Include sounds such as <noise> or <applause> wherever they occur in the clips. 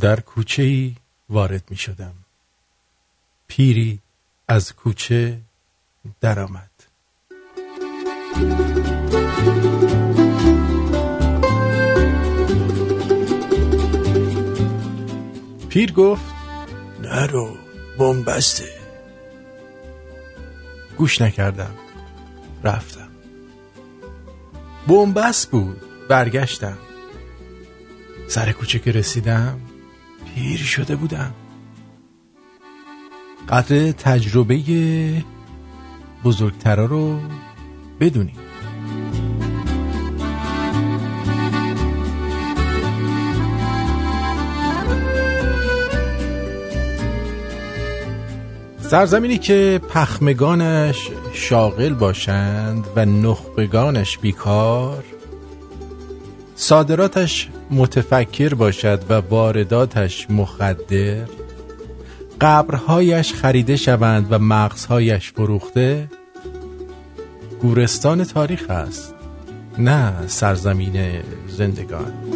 در کوچه ای وارد می شدم پیری از کوچه درآمد. پیر گفت نرو بمبسته گوش نکردم. رفتم. بومبست بود. برگشتم. سر کوچه که رسیدم پیر شده بودم قدر تجربه بزرگترا رو بدونیم. سرزمینی که پخمگانش شاغل باشند و نخبگانش بیکار صادراتش متفکر باشد و وارداتش مخدر قبرهایش خریده شوند و مغزهایش فروخته گورستان تاریخ است نه سرزمین زندگان.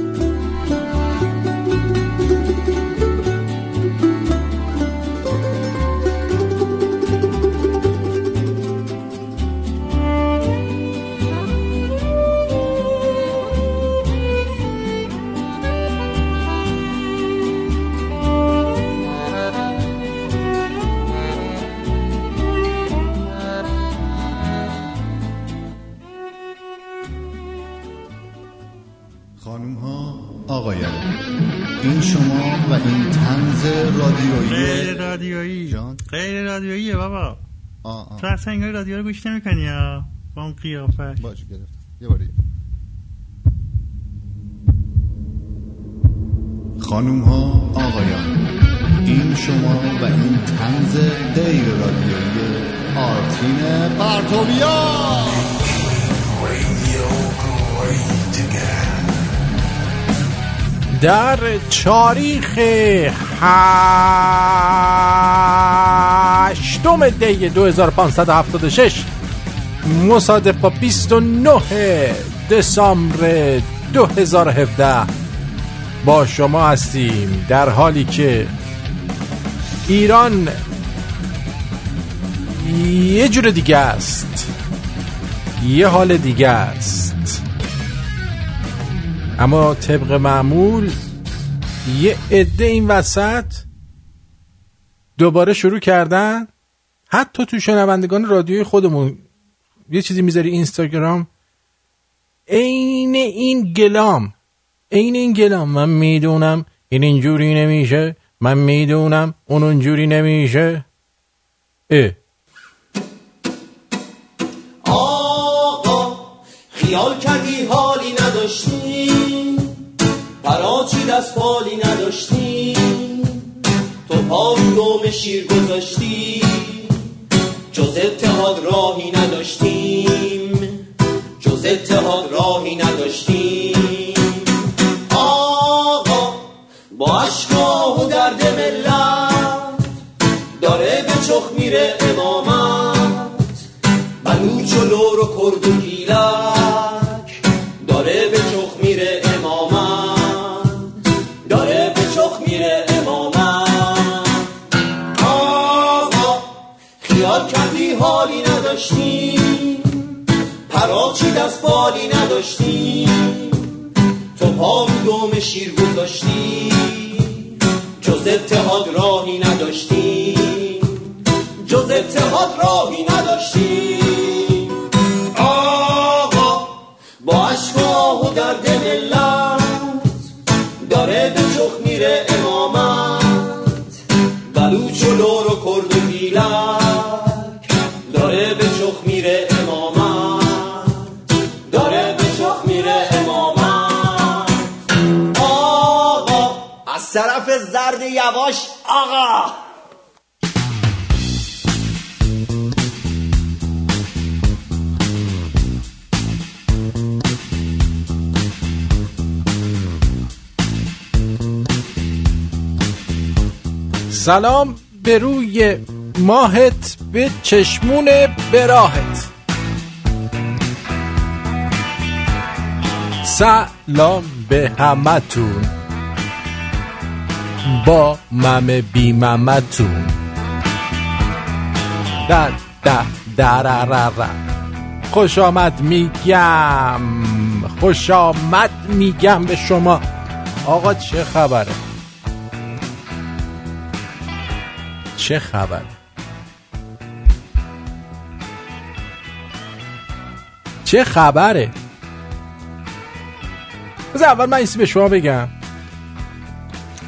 تو اصلا انگار رادیو رو گوش نمی‌کنی یا با اون قیافه باشه گرفتم. یه باری خانوم ها آقایان این شما و این تنز غیر رادیویی آرتین پرتوبیا. در تاریخ هشتم دی 2576 مصادف با 29 دسامبر 2017 با شما هستیم در حالی که ایران یه جور دیگه است. یه حال دیگه است. اما طبق معمول یه عده این وسط دوباره شروع کردن. حتی تو شنوندگان رادیوی خودمون یه چیزی می‌ذاری اینستاگرام. عین این گلام عین این گلام. من می‌دونم این اینجوری نمیشه. من می‌دونم اون اونجوری نمیشه. اه. آقا خیال کردی دست پالی نداشتی. تو پا دوم شیر گذاشتی. جز اتحاد راهی نداشتیم. جز اتحاد راهی نداشتیم. آقا با اشکاه و درد ملت داره به چخ میره امامت. بلوچ و لور و کرد و گیلک اتحاد راهی نداشتیم. جز اتحاد راهی یواش آقا. سلام به روی ماهت به چشمون براهت. سلام به همتون. با مم بی ممتون. در در در خوش آمد میگم خوش آمد میگم به شما. آقا چه خبره؟ چه خبره؟ چه خبره؟ بذار اول من ایسی به شما بگم.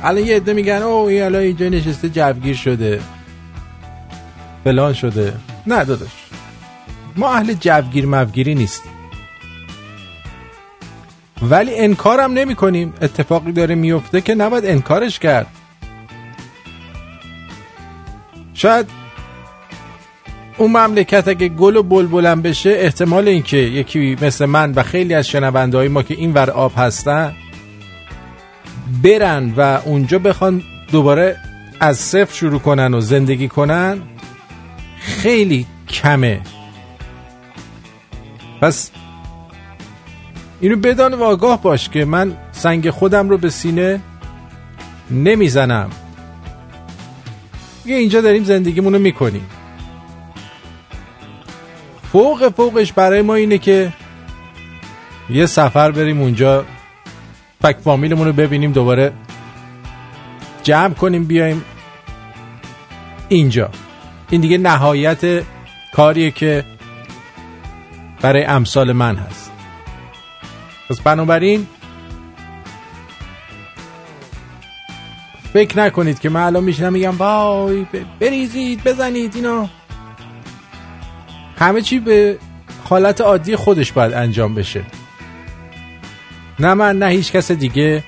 الان یه عده میگن او این الان اینجا نشسته جوگیر شده. فلان شده. نه داداش. ما اهل جوگیر مفگیری نیستیم. ولی انکارم نمی کنیم اتفاقی داره میفته که نباید انکارش کرد. شاید اون مملکت اگه گل و بلبلم بشه احتمال اینکه یکی مثل من و خیلی از شنونده های ما که این ور آب هستن برن و اونجا بخوان دوباره از صفر شروع کنن و زندگی کنن خیلی کمه. پس اینو بدان و آگاه باش که من سنگ خودم رو به سینه نمی‌زنم. یه اینجا داریم زندگیمونو می‌کنیم. فوق فوقش برای ما اینه که یه سفر بریم اونجا فک فامیلمون رو ببینیم دوباره. جمع کنیم بیایم اینجا. این دیگه نهایت کاریه که برای امثال من هست. پس بنابراین فکر نکنید که من الان میشنم میگم وای بریزید بزنید اینا. همه چی به حالت عادی خودش باید انجام بشه. نه من نه هیچ کس دیگه.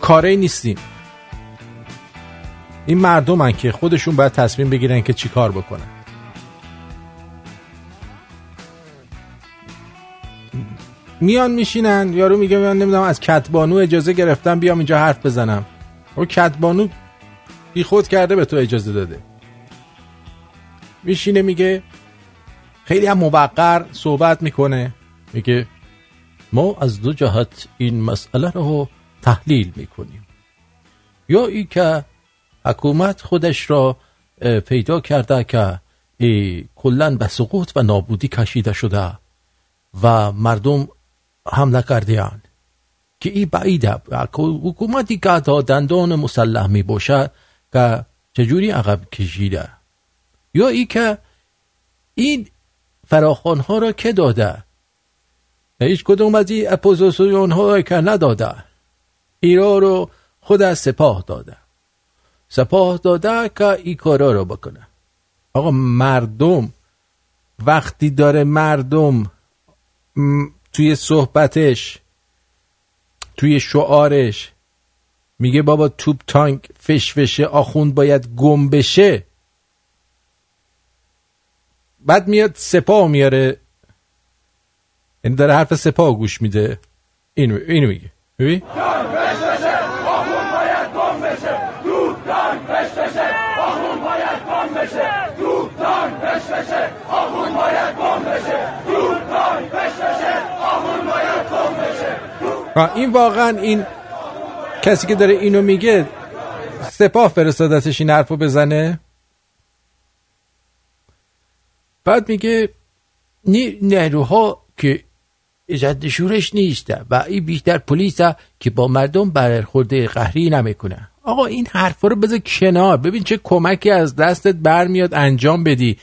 کاری نیستیم. این مردمن که خودشون باید تصمیم بگیرن که چی کار بکنن. میان میشینن یارو میگه من نمی‌دونم از کتبانو اجازه گرفتم بیام اینجا حرف بزنم. او کتبانو بی خود کرده به تو اجازه داده. میشینه میگه خیلی هم موقر صحبت می‌کنه. میگه ما از دو جهت این مسئله رو تحلیل می‌کنیم. یا ای که حکومت خودش را پیدا کرده که کلا به سقوط و نابودی کشیده شده و مردم حمله کردیان که ای بعیده حکومتی که تا دندان مسلح می باشد که چجوری عقب کشیده؟ یا ای که این فراخان ها را که داده. هیچ کدوم از این اپوزیسیون ها که نداده. ایرا رو خود از سپاه داده. سپاه داده که این کارا رو بکنه. آقا مردم وقتی داره مردم توی صحبتش توی شعارش میگه بابا توپ تانک فش فشه آخوند باید گم بشه. بعد میاد سپاه میاره. یعنی داره حرف سپاه گوش میده. اینو, اینو میگه. ببین. این واقعا این کسی که داره اینو میگه سپاه فرستادتش این حرفو بزنه. بعد میگه نیروها که ازد شورش نیسته و این بیشتر پلیس که با مردم برخورده قهری نمی‌کنه آقا این حرفا رو بذار کنار. ببین چه کمکی از دستت برمیاد انجام بدی.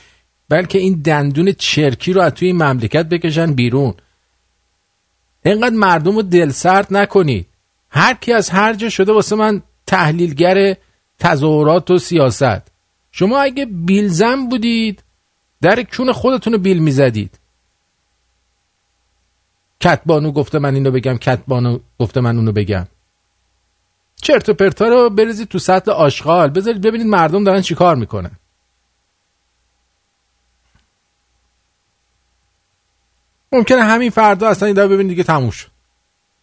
بلکه این دندون چرکی رو از توی این مملکت بکشن بیرون. اینقدر مردم رو دل سرد نکنید هر کی از هر جا شده واسه من تحلیلگر تظاهرات و سیاست. شما اگه بیلزم بودید در کون خودتون رو بیل می‌زدید. کتبانو گفته من اینو بگم کتبانو گفته من اونو بگم. چرت و پرتا رو بریزید تو سطل آشغال. بذارید ببینید مردم دارن چیکار می‌کنن. ممکنه همین فردا اصلا این ببینید دیگه تموم شد.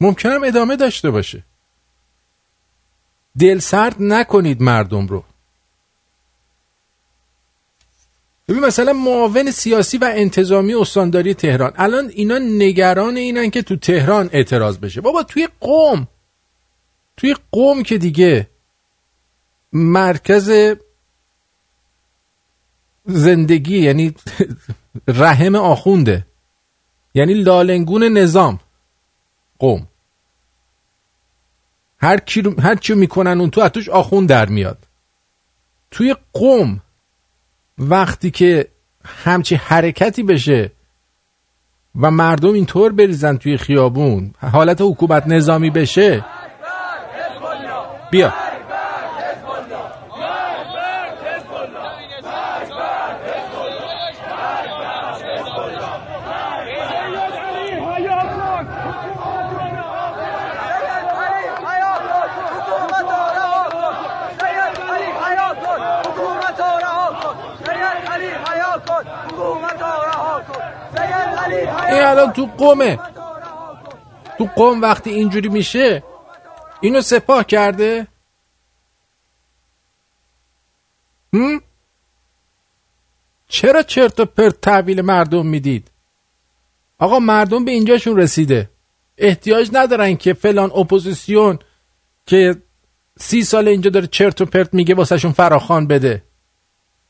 ممکنه هم ادامه داشته باشه. دل سرد نکنید مردم رو. ببین مثلا معاون سیاسی و انتظامی استانداری تهران. الان اینا نگران اینن که تو تهران اعتراض بشه. بابا توی قوم. توی قوم که دیگه مرکز زندگی یعنی <laughs> رحم آخونده. یعنی لالنگون نظام. قوم. هر کی هر چی می‌کنن اون تو اتوش آخون در میاد. توی قوم. وقتی که همچی حرکتی بشه و مردم اینطور بریزن توی خیابون حالت حکومت نظامی بشه. بیا. الان تو قومه. تو قم وقتی اینجوری میشه اینو سپاه کرده؟ هم؟ چرا چرت و پرت تحویل مردم می‌دید؟ آقا مردم به اینجاشون رسیده. احتیاج ندارن که فلان اپوزیسیون که سی سال اینجا داره چرت و پرت میگه واسهشون فراخوان بده.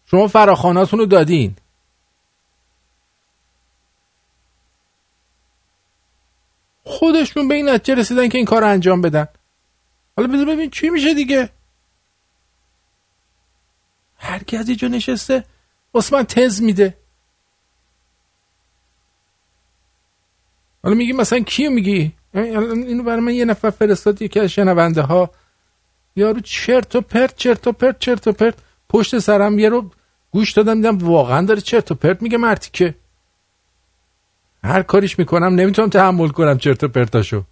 شما فراخواناتون رو دادین. خودشون به این نتیجه رسیدن که این کار رو انجام بدن. حالا بذار ببین چی میشه دیگه. هر کی از اینجا نشسته من تز میده. حالا میگی مثلا کیو میگی؟ اینو برای من یه نفر فرستاد یکی از شنونده ها. یارو چرت و پرت چرت و پرت چرت و پرت. پشت سرم یه رو گوش دادم دیدم واقعا داره چرت و پرت میگه مرتی که. هر کاریش می‌کنم نمی‌تونم تحمل کنم چرت و پرتاشو.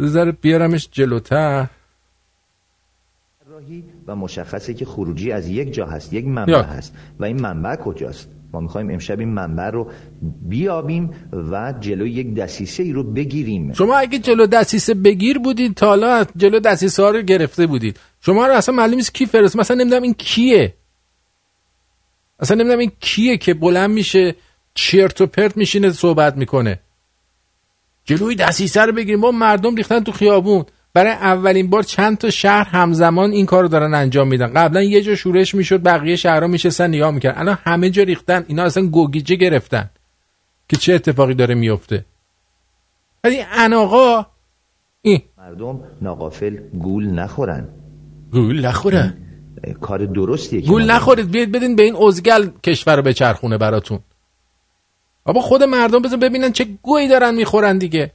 ذره بیارمش جلوتر. راهی و مشخصه که خروجی از یک جا هست یک منبع یا. هست. و این منبع کجاست؟ ما می‌خوایم امشب این منبع رو بیابیم و جلوی یک دسیسه ای رو بگیریم. شما اگه جلو دستیسه بگیر بودید تا حالا جلو دستیسه ها رو گرفته بودید. شما رو اصلا معلوم نیست کی فرست مثلا نمی‌دونم این کیه. اصلا نمی‌دونم این کیه که بلند میشه چرت و پرت میشینه صحبت می‌کنه. جلوی دستیسه رو بگیریم با مردم ریختن تو خیابون. برای اولین بار چند تا شهر همزمان این کار رو دارن انجام میدن. قبلا یه جا شورش می‌شد بقیه شهرها میشستن نگاه می‌کردن. الان همه جا ریختن اینا اصلا گوگیجه گرفتن. که چه اتفاقی داره میفته ولی اناقا این مردم ناقافل گول نخورن. گول نخوره اه، کار درستیه گول نخورید. بیاید بدین به این ازگل کشور رو بچرخونه براتون. بابا خود مردم بزن ببینن چه گویی دارن می‌خورن دیگه.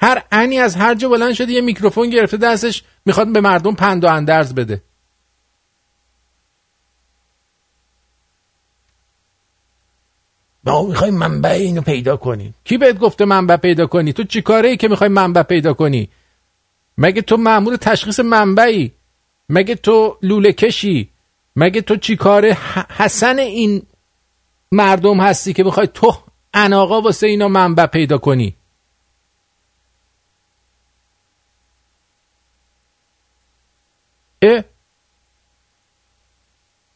هر انی از هر جا بلند شده یه میکروفون گرفته دستش می‌خواد به مردم پند و اندرز بده. ما می‌خوایم منبع اینو پیدا کنیم. کی بهت گفته منبع پیدا کنی؟ تو چی کاره ای که می‌خوای منبع پیدا کنی؟ مگه تو مأمور تشخیص منبعی؟ مگه تو لوله کشی؟ مگه تو چی کاره ح- حسن این مردم هستی که می‌خوای تو اناقا واسه اینا منبع پیدا کنی. اه؟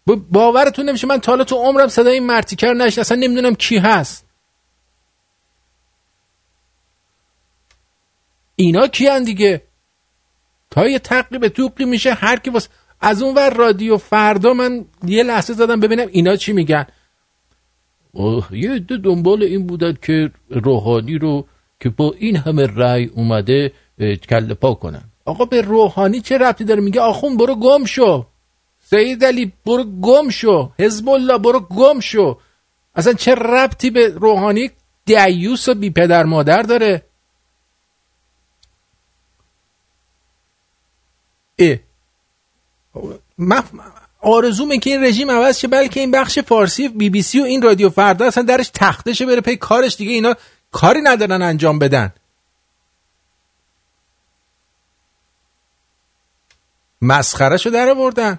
باورتون نمیشه من تا تو عمرم صدای این مرتیکر نشد اصلا نمی‌دونم کی هست. اینا کیان دیگه؟ تا یه تقریب توقی میشه هر کی واس از اون ور رادیو فردا من یه لحظه زدم ببینم اینا چی میگن. یه عده دنبال این بودن که روحانی رو که با این همه رأی اومده کله پا کنن. آقا به روحانی چه ربطی داره؟ میگه آخون برو گم شو. سید علی برو گم شو. حزب الله برو گم شو. اصلا چه ربطی به روحانی؟ دیوس و بی پدر مادر داره. اه. من آرزومه که این رژیم عوض شه بلکه این بخش فارسی بی بی سی و این رادیو فردا اصلا درش تخته شه بره پی کارش دیگه اینا کاری ندارن انجام بدن. مسخره شو در بردن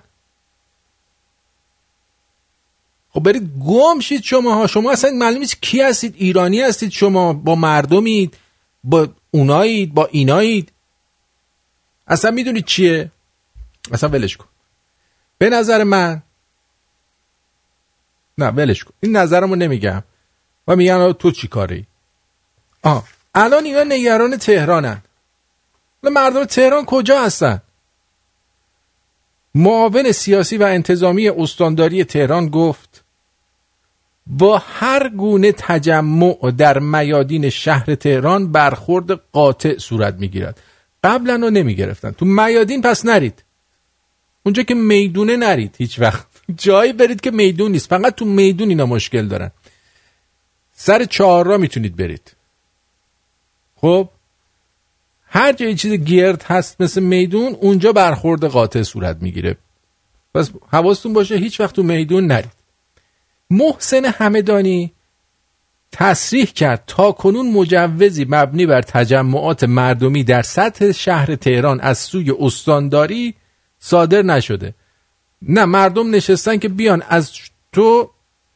خب برید گم شید شما ها شما اصلا معلوم نیست کی هستید ایرانی هستید شما با مردمید با اونایید با اینایید. اصلا می‌دونید چیه؟ اصلا ولش کن. به نظر من نه ولش کن. این نظرمو نمیگم. و میگن تو چی کاری؟ آه الان اینا نگران تهرانن. مردم تهران کجا هستن؟ معاون سیاسی و انتظامی استانداری تهران گفت با هر گونه تجمع در میادین شهر تهران برخورد قاطع صورت می‌گیرد. قبلا رو نمی گرفتن تو میادین پس نرید. اونجا که می‌دونه نرید هیچ وقت. <laughs> جایی برید که میدون نیست. فقط تو میدون اینا مشکل دارن. سر چهار را می‌تونید برید. خب؟ هر جایی چیز گرد هست مثل میدون اونجا برخورد قاطع صورت می‌گیره. پس حواستون باشه هیچ وقت تو میدون نرید. محسن همدانی تصریح کرد تا کنون مجوزی مبنی بر تجمعات مردمی در سطح شهر تهران از سوی استانداری صادر نشده. نه مردم نشستن که بیان از تو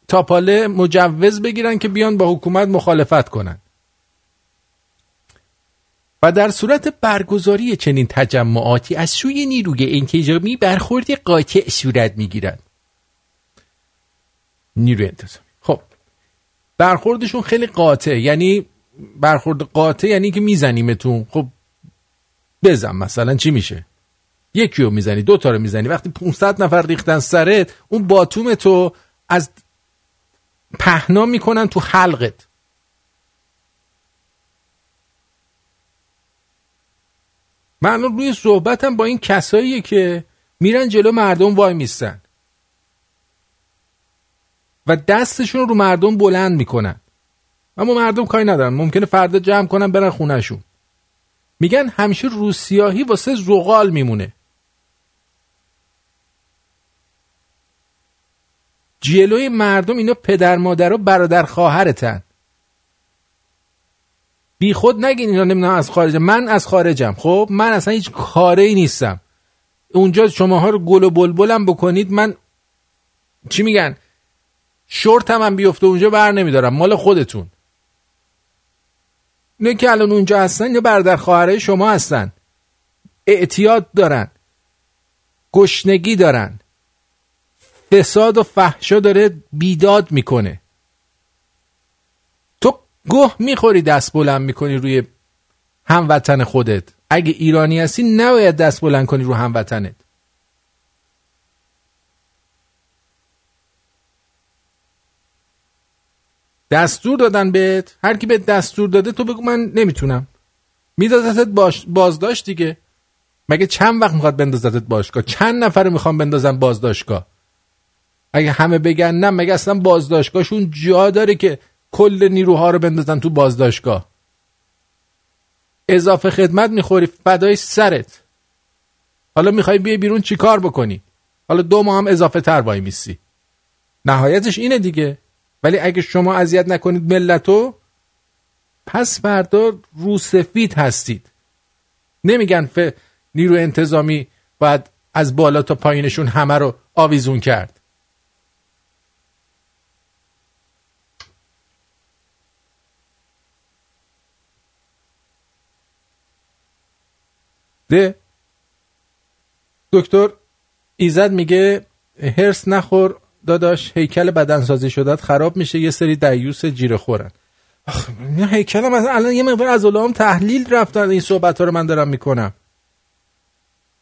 تاپاله مجوز بگیرن که بیان با حکومت مخالفت کنن. و در صورت برگزاری چنین تجمعاتی از سوی نیروی انتظامی برخورد قاطع صورت می‌گیرند نیروی انتظامی. خب برخوردشون خیلی قاطع یعنی برخورد قاطع یعنی که میزنیمتون. خب بزن مثلا چی میشه؟ یکی رو می‌زنی دو تا رو می‌زنی. وقتی 500 نفر ریختن سرت اون باتوم تو از پهنا می‌کنن تو حلقت. من روی صحبتم با این کساییه که میرن جلو مردم وای میستن و دستشون رو مردم بلند می‌کنن. اما مردم کاری ندارن. ممکنه فردا جمع کنن برن خونهشون. میگن همیشه روسیاهی واسه زغال میمونه. جلوی مردم اینا پدر مادر و برادر خواهرتن. بی خود نگین اینا نمی‌دونم از خارج من از خارجم. خب من اصلا هیچ کاره نیستم. اونجا شماها رو گل و بلبلم بکنید من چی میگن؟ شورت هم, هم بیفته اونجا بر نمیدارم. مال خودتون. نه که الان اونجا هستن یا برادر خواهره شما هستن. اعتیاد دارن. گشنگی دارن. فساد و فحشا داره بیداد می‌کنه. تو گوه می‌خوری دست بلند می‌کنی روی هموطن خودت. اگه ایرانی هستی نباید دست بلند کنی رو هموطنت. دستور دادن بهت. هر کی به دستور داده تو بگو من نمی‌تونم. میدازتت باش بازداشت دیگه. مگه چند وقت می‌خواد بندازتت باشگاه؟ چند نفر می‌خوام بندازن بازداشتگاه؟ اگه همه بگن نه مگه اصلا بازداشتگاهشون جا داره که کل نیروها رو بندازن تو بازداشتگاه؟ اضافه خدمت می‌خوری فدای سرت. حالا می‌خوای بیای بیرون چیکار بکنی؟ حالا دو ماه هم اضافه تر وای میسی. نهایتش اینه دیگه. ولی اگه شما اذیت نکنید ملتو پس فردا روسفید هستید. نمیگن ف... نیرو انتظامی باید از بالا تا پایینشون همه رو آویزون کرد. ده دکتر ایزد میگه هرس نخور داداش هیکل بدنسازی شدت خراب میشه یه سری دیوس جیره خورن. هیکل هم الان یه مقدار از هم تحلیل رفتن این صحبت ها رو من دارم می‌کنم.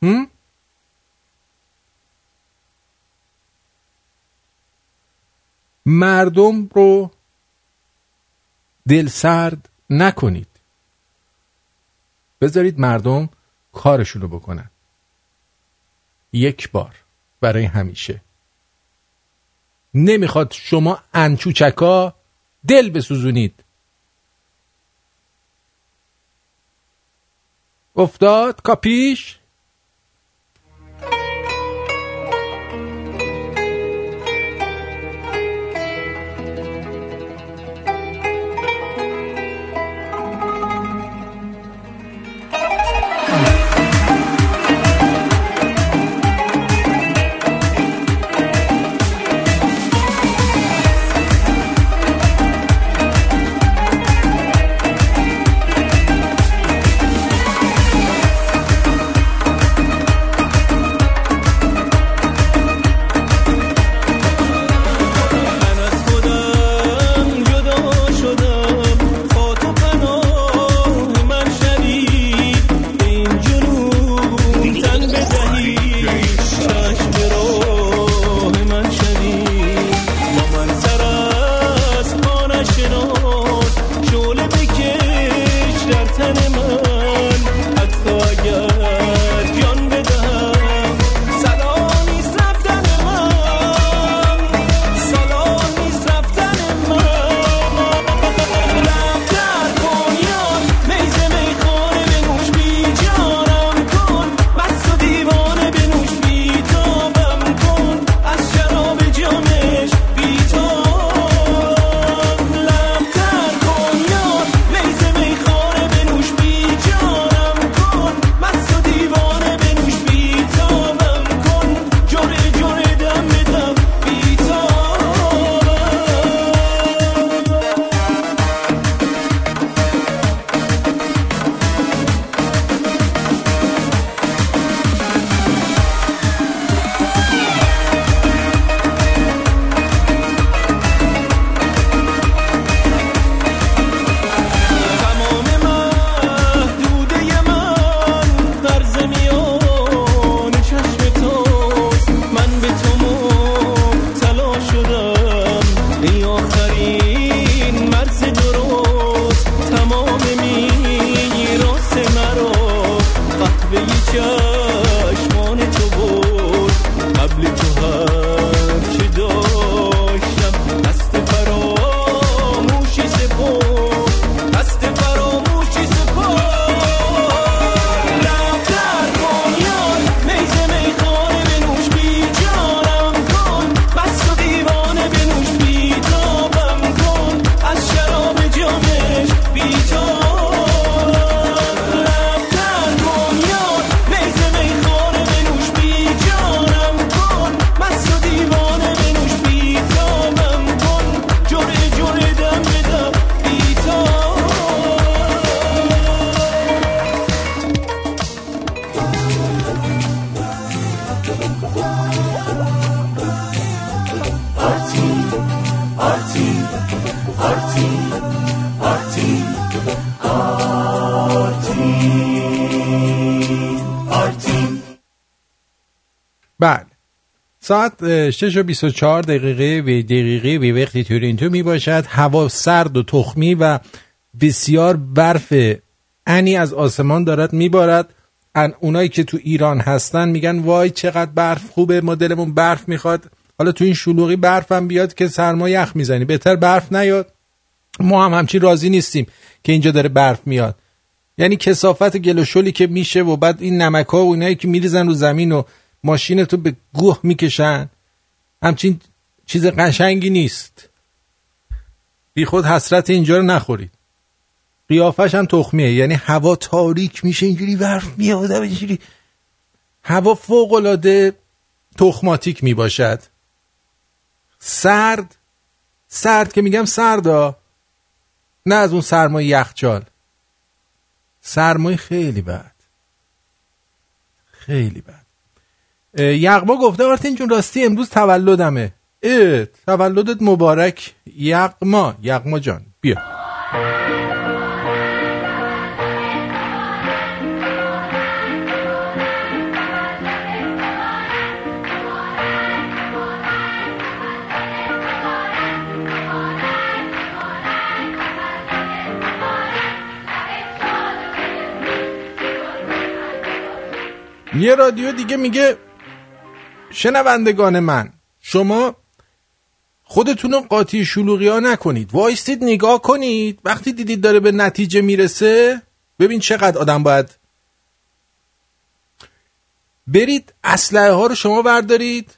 هم؟ مردم رو دل سرد نکنید. بذارید مردم کارشون رو بکنن. یک بار. برای همیشه. نمی‌خواد شما انچوچکا دل بسوزونید. افتاد کاپیش؟ ساعت اه، 6 و 24 دقیقه و دقیقه و وقتی تورنتو می باشد هوا سرد و تخمی و بسیار برف انی از آسمان دارد میبارد ان اونایی که تو ایران هستن میگن وای چقدر برف خوبه ما دلمون برف می‌خواد. حالا تو این شلوغی برف هم بیاد که سرما یخ می‌زنی. بهتر برف نیاد. ما هم همچین راضی نیستیم که اینجا داره برف میاد. یعنی کسافت گل و شلی که میشه و بعد این نمک ها و اینایی که میریزن رو زمین و ماشین تو به گوه می‌کشن. همچین چیز قشنگی نیست. بی خود حسرت اینجا رو نخورید قیافش هم تخمیه. یعنی هوا تاریک میشه اینجوری برف میاد اینجوری. هوا فوق تخماتیک می‌باشد. سرد. سرد که میگم سردا. نه از اون سرمای یخچال. سرمای خیلی بد. خیلی بد. یغما گفته آرتین جون راستی امروز تولدمه. اه تولدت مبارک. یغما یغما جان بیا. یه رادیو دیگه میگه شنوندگان من شما خودتون رو قاطی شلوغی ها نکنید. وایستید نگاه کنید. وقتی دیدید داره به نتیجه می‌رسه ببین چقدر آدم باید برید اسلحه ها رو شما بردارید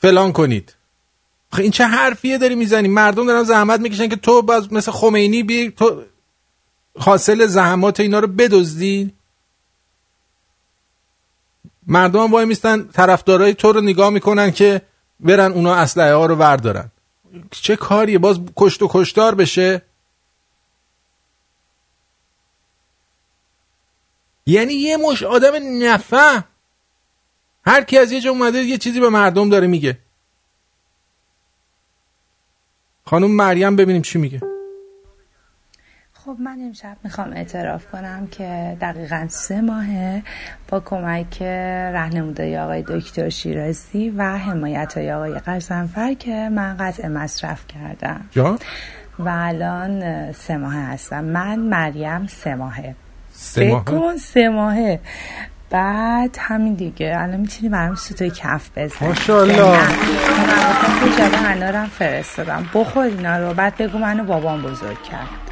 فلان کنید. این چه حرفیه داری می‌زنی؟ مردم دارن زحمت می‌کشن که تو باز مثل خمینی بی تو حاصل زحمات اینا رو بدزدی. مردم وای میستن طرفدارای تو رو نگاه می‌کنن که برن اونا اسلحه ها رو وردارن. چه کاریه؟ باز کشت و کشتار بشه. یعنی یه مش آدم نفهم هر کی از یه جا اومده یه چیزی به مردم داره میگه. خانم مریم ببینیم چی میگه. خب من امشب می‌خوام اعتراف کنم که دقیقا سه ماهه با کمک رهنمودای آقای دکتر شیرازی و حمایت های آقای قزنفر که من قطع مصرف کردم. جان و الان سه ماهه هستم. من مریم سه ماهه. سه فکر ماه کن سه ماهه. بعد همین دیگه. الان می‌تونی برام سوتای کف بزن ماشاءالله. من تو جبه انارم فرستادم. بخور اینا رو. بعد بگو منو بابام بزرگ کرد.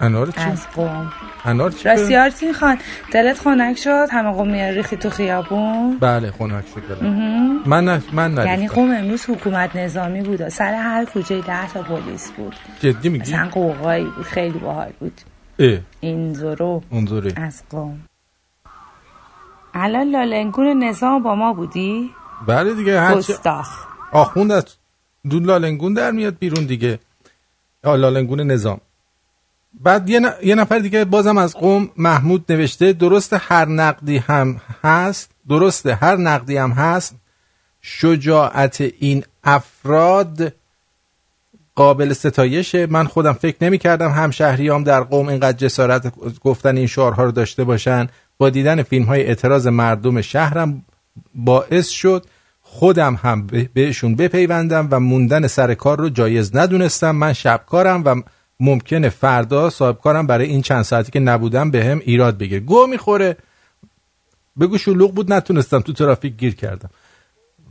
انار چی؟ از قوم. انار چی؟ خان. دلت خنک شد؟ همه قوم ریخی تو خیابون؟ بله خنک شد دلم. من نه من یعنی نریختم. قوم امروز حکومت نظامی بود. سر هر کوچه ده تا پلیس بود. جدی میگی؟ مثلا قوقایی بود خیلی باحال بود. اه. این زورو. اونطوری از قوم. الان لالنگون نظام با ما بودی؟ بله دیگه هرچی گستاخ. آخوند از دون لالنگون در میاد بیرون دیگه. لالنگون نظام. بعد یه, نفر دیگه بازم از قوم محمود نوشته درست هر نقدی هم هست درسته هر نقدی هم هست شجاعت این افراد قابل ستایشه. من خودم فکر نمی کردم همشهریام در قوم اینقدر جسارت گفتن این شعارها رو داشته باشن. با دیدن فیلم های اعتراض مردم شهرم باعث شد خودم هم به- بهشون بپیوندم و موندن سر کار رو جایز ندونستم. من شبکارم و ممکنه فردا صاحب کارم برای این چند ساعتی که نبودم به هم ایراد بگیره. گو می‌خوره. بگو شلوغ بود نتونستم تو ترافیک گیر کردم.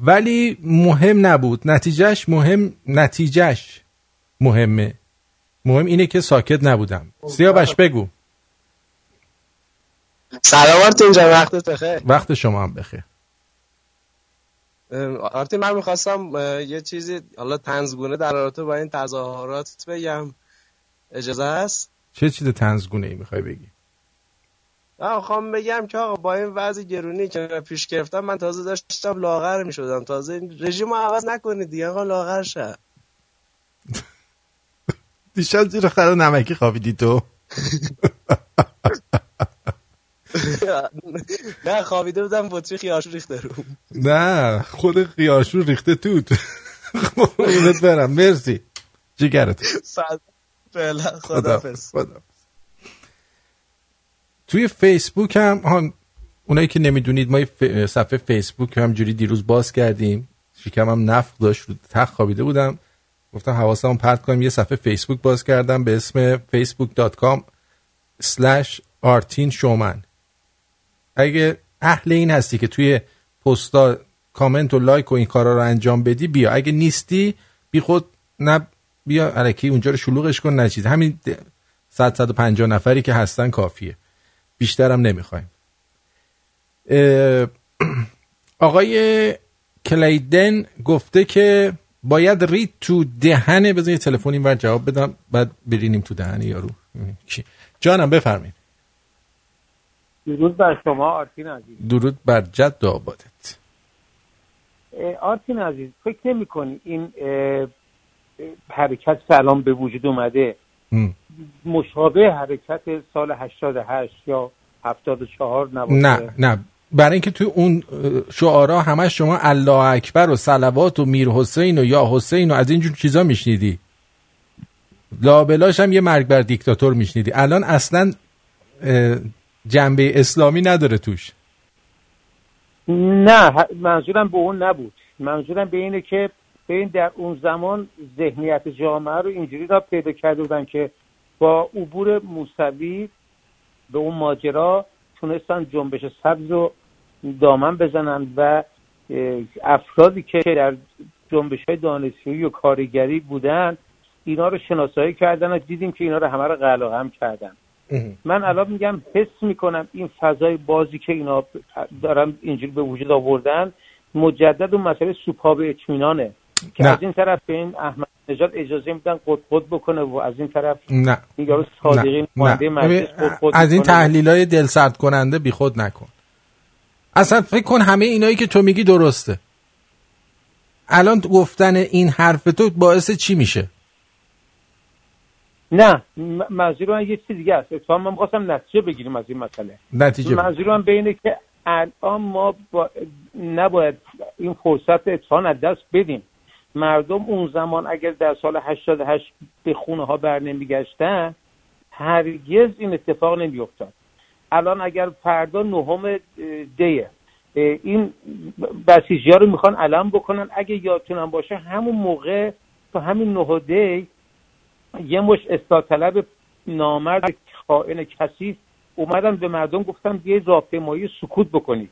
ولی مهم نبود. نتیجهش مهم نتیجهش مهمه. مهم اینه که ساکت نبودم. سیاوش بگو. سلام آرتین جان وقتت بخیر. وقت شما هم بخیر. آرتین من می‌خواستم یه چیزی حالا تنزگونه در رابطه با این تظاهرات بگم. اجازه هست چه چیز تنزگونه ای می‌خوای بگی؟ من می‌خوام بگم که آقا با این وضع گرونی که من پیش گرفتم من تازه داشتم لاغر می‌شدم. تازه این رژیم رو عوض نکنید دیگه آقا لاغر شد <laughs> دیشب زیر خر نمکی خوابیدی تو؟ <laughs> نه خوابیده بودم بطری خیارشو ریخته رو. نه خود خیاشو ریخته توت. <laughs> قربونت برم مرسی. جگرت. فعلا فعلا خدا توی فیسبوک هم ها اونایی که نمی‌دونید ما ف- صفحه فیسبوک همجوری دیروز باز کردیم. شکمم نفت داشت رو تخت خوابیده بودم. گفتم حواسمو پرت کنیم یه صفحه فیسبوک باز کردم به اسم facebook.com slash آرتین شومن اگه اهل این هستی که توی پستا کامنت و لایک و این کارا رو انجام بدی بیا. اگه نیستی بی خود نه بیا الکی اونجا رو شلوغش کن نه چیز. همین د- 100 150 نفری که هستن کافیه. بیشترم نمی‌خوایم. اه، <clears throat> آقای کلیدن گفته که باید رید تو دهنه بذار یه تلفن اینور جواب بدم بعد برینیم تو دهن یارو. کی. جانم بفرمایید. درود بر شما آرتین عزیز. درود بر جد و آبادت. آرتین عزیز فکر نمی کنی این حرکت که الان به وجود اومده. مشابه حرکت سال 88 یا 74 نباشه. نه نه. برای اینکه توی اون شعارا همش شما الله اکبر و صلوات و میر حسین و یا حسین و از اینجور چیزا میشنیدی. لابلاش هم یه مرگ بر دیکتاتور میشنیدی. الان اصلا جنبه اسلامی نداره توش. نه منظورم به اون نبود. منظورم به اینه که به این در اون زمان ذهنیت جامعه رو اینجوری را پیدا کرده بودن که با عبور موسوی به اون ماجرا تونستن جنبش سبز رو دامن بزنن و افرادی که در جنبش های دانشجویی و کارگری بودن اینا رو شناسایی کردن و دیدیم که اینا رو همه رو قلق هم کردن. من الان میگم حس می‌کنم این فضای بازی که اینا دارن اینجوری به وجود آوردن مجدد اون مسئله سوپاب اطمینانه. که نه. از این طرف به این احمد نژاد اجازه میدن قد قد بکنه و از این طرف نه. این یارو صادقی ببین، مجلس از این. تحلیل های دل سرد کننده بی خود نکن. اصلا فکر کن همه اینایی که تو میگی درسته. الان گفتن این حرف تو باعث چی میشه؟ نه. منظور من یه چیز دیگه است. اتفاقا من می‌خواستم نتیجه بگیریم از این مسئله. نتیجه بگو. منظورم به اینه که الان ما با... نباید این فرصت اتفاقا از دست بدیم. مردم اون زمان اگر در سال 88 به خونه ها بر نمیگشتن هرگز این اتفاق نمیافتاد. الان اگر فردا نهم دیه این بسیجی ها رو می‌خوان علم بکنن. اگه یادتونم باشه همون موقع تو همین نه دی یه مش اصلاح طلب نامرد خائن کثیف اومدن به مردم گفتن بیاید راهپیمایی سکوت بکنید.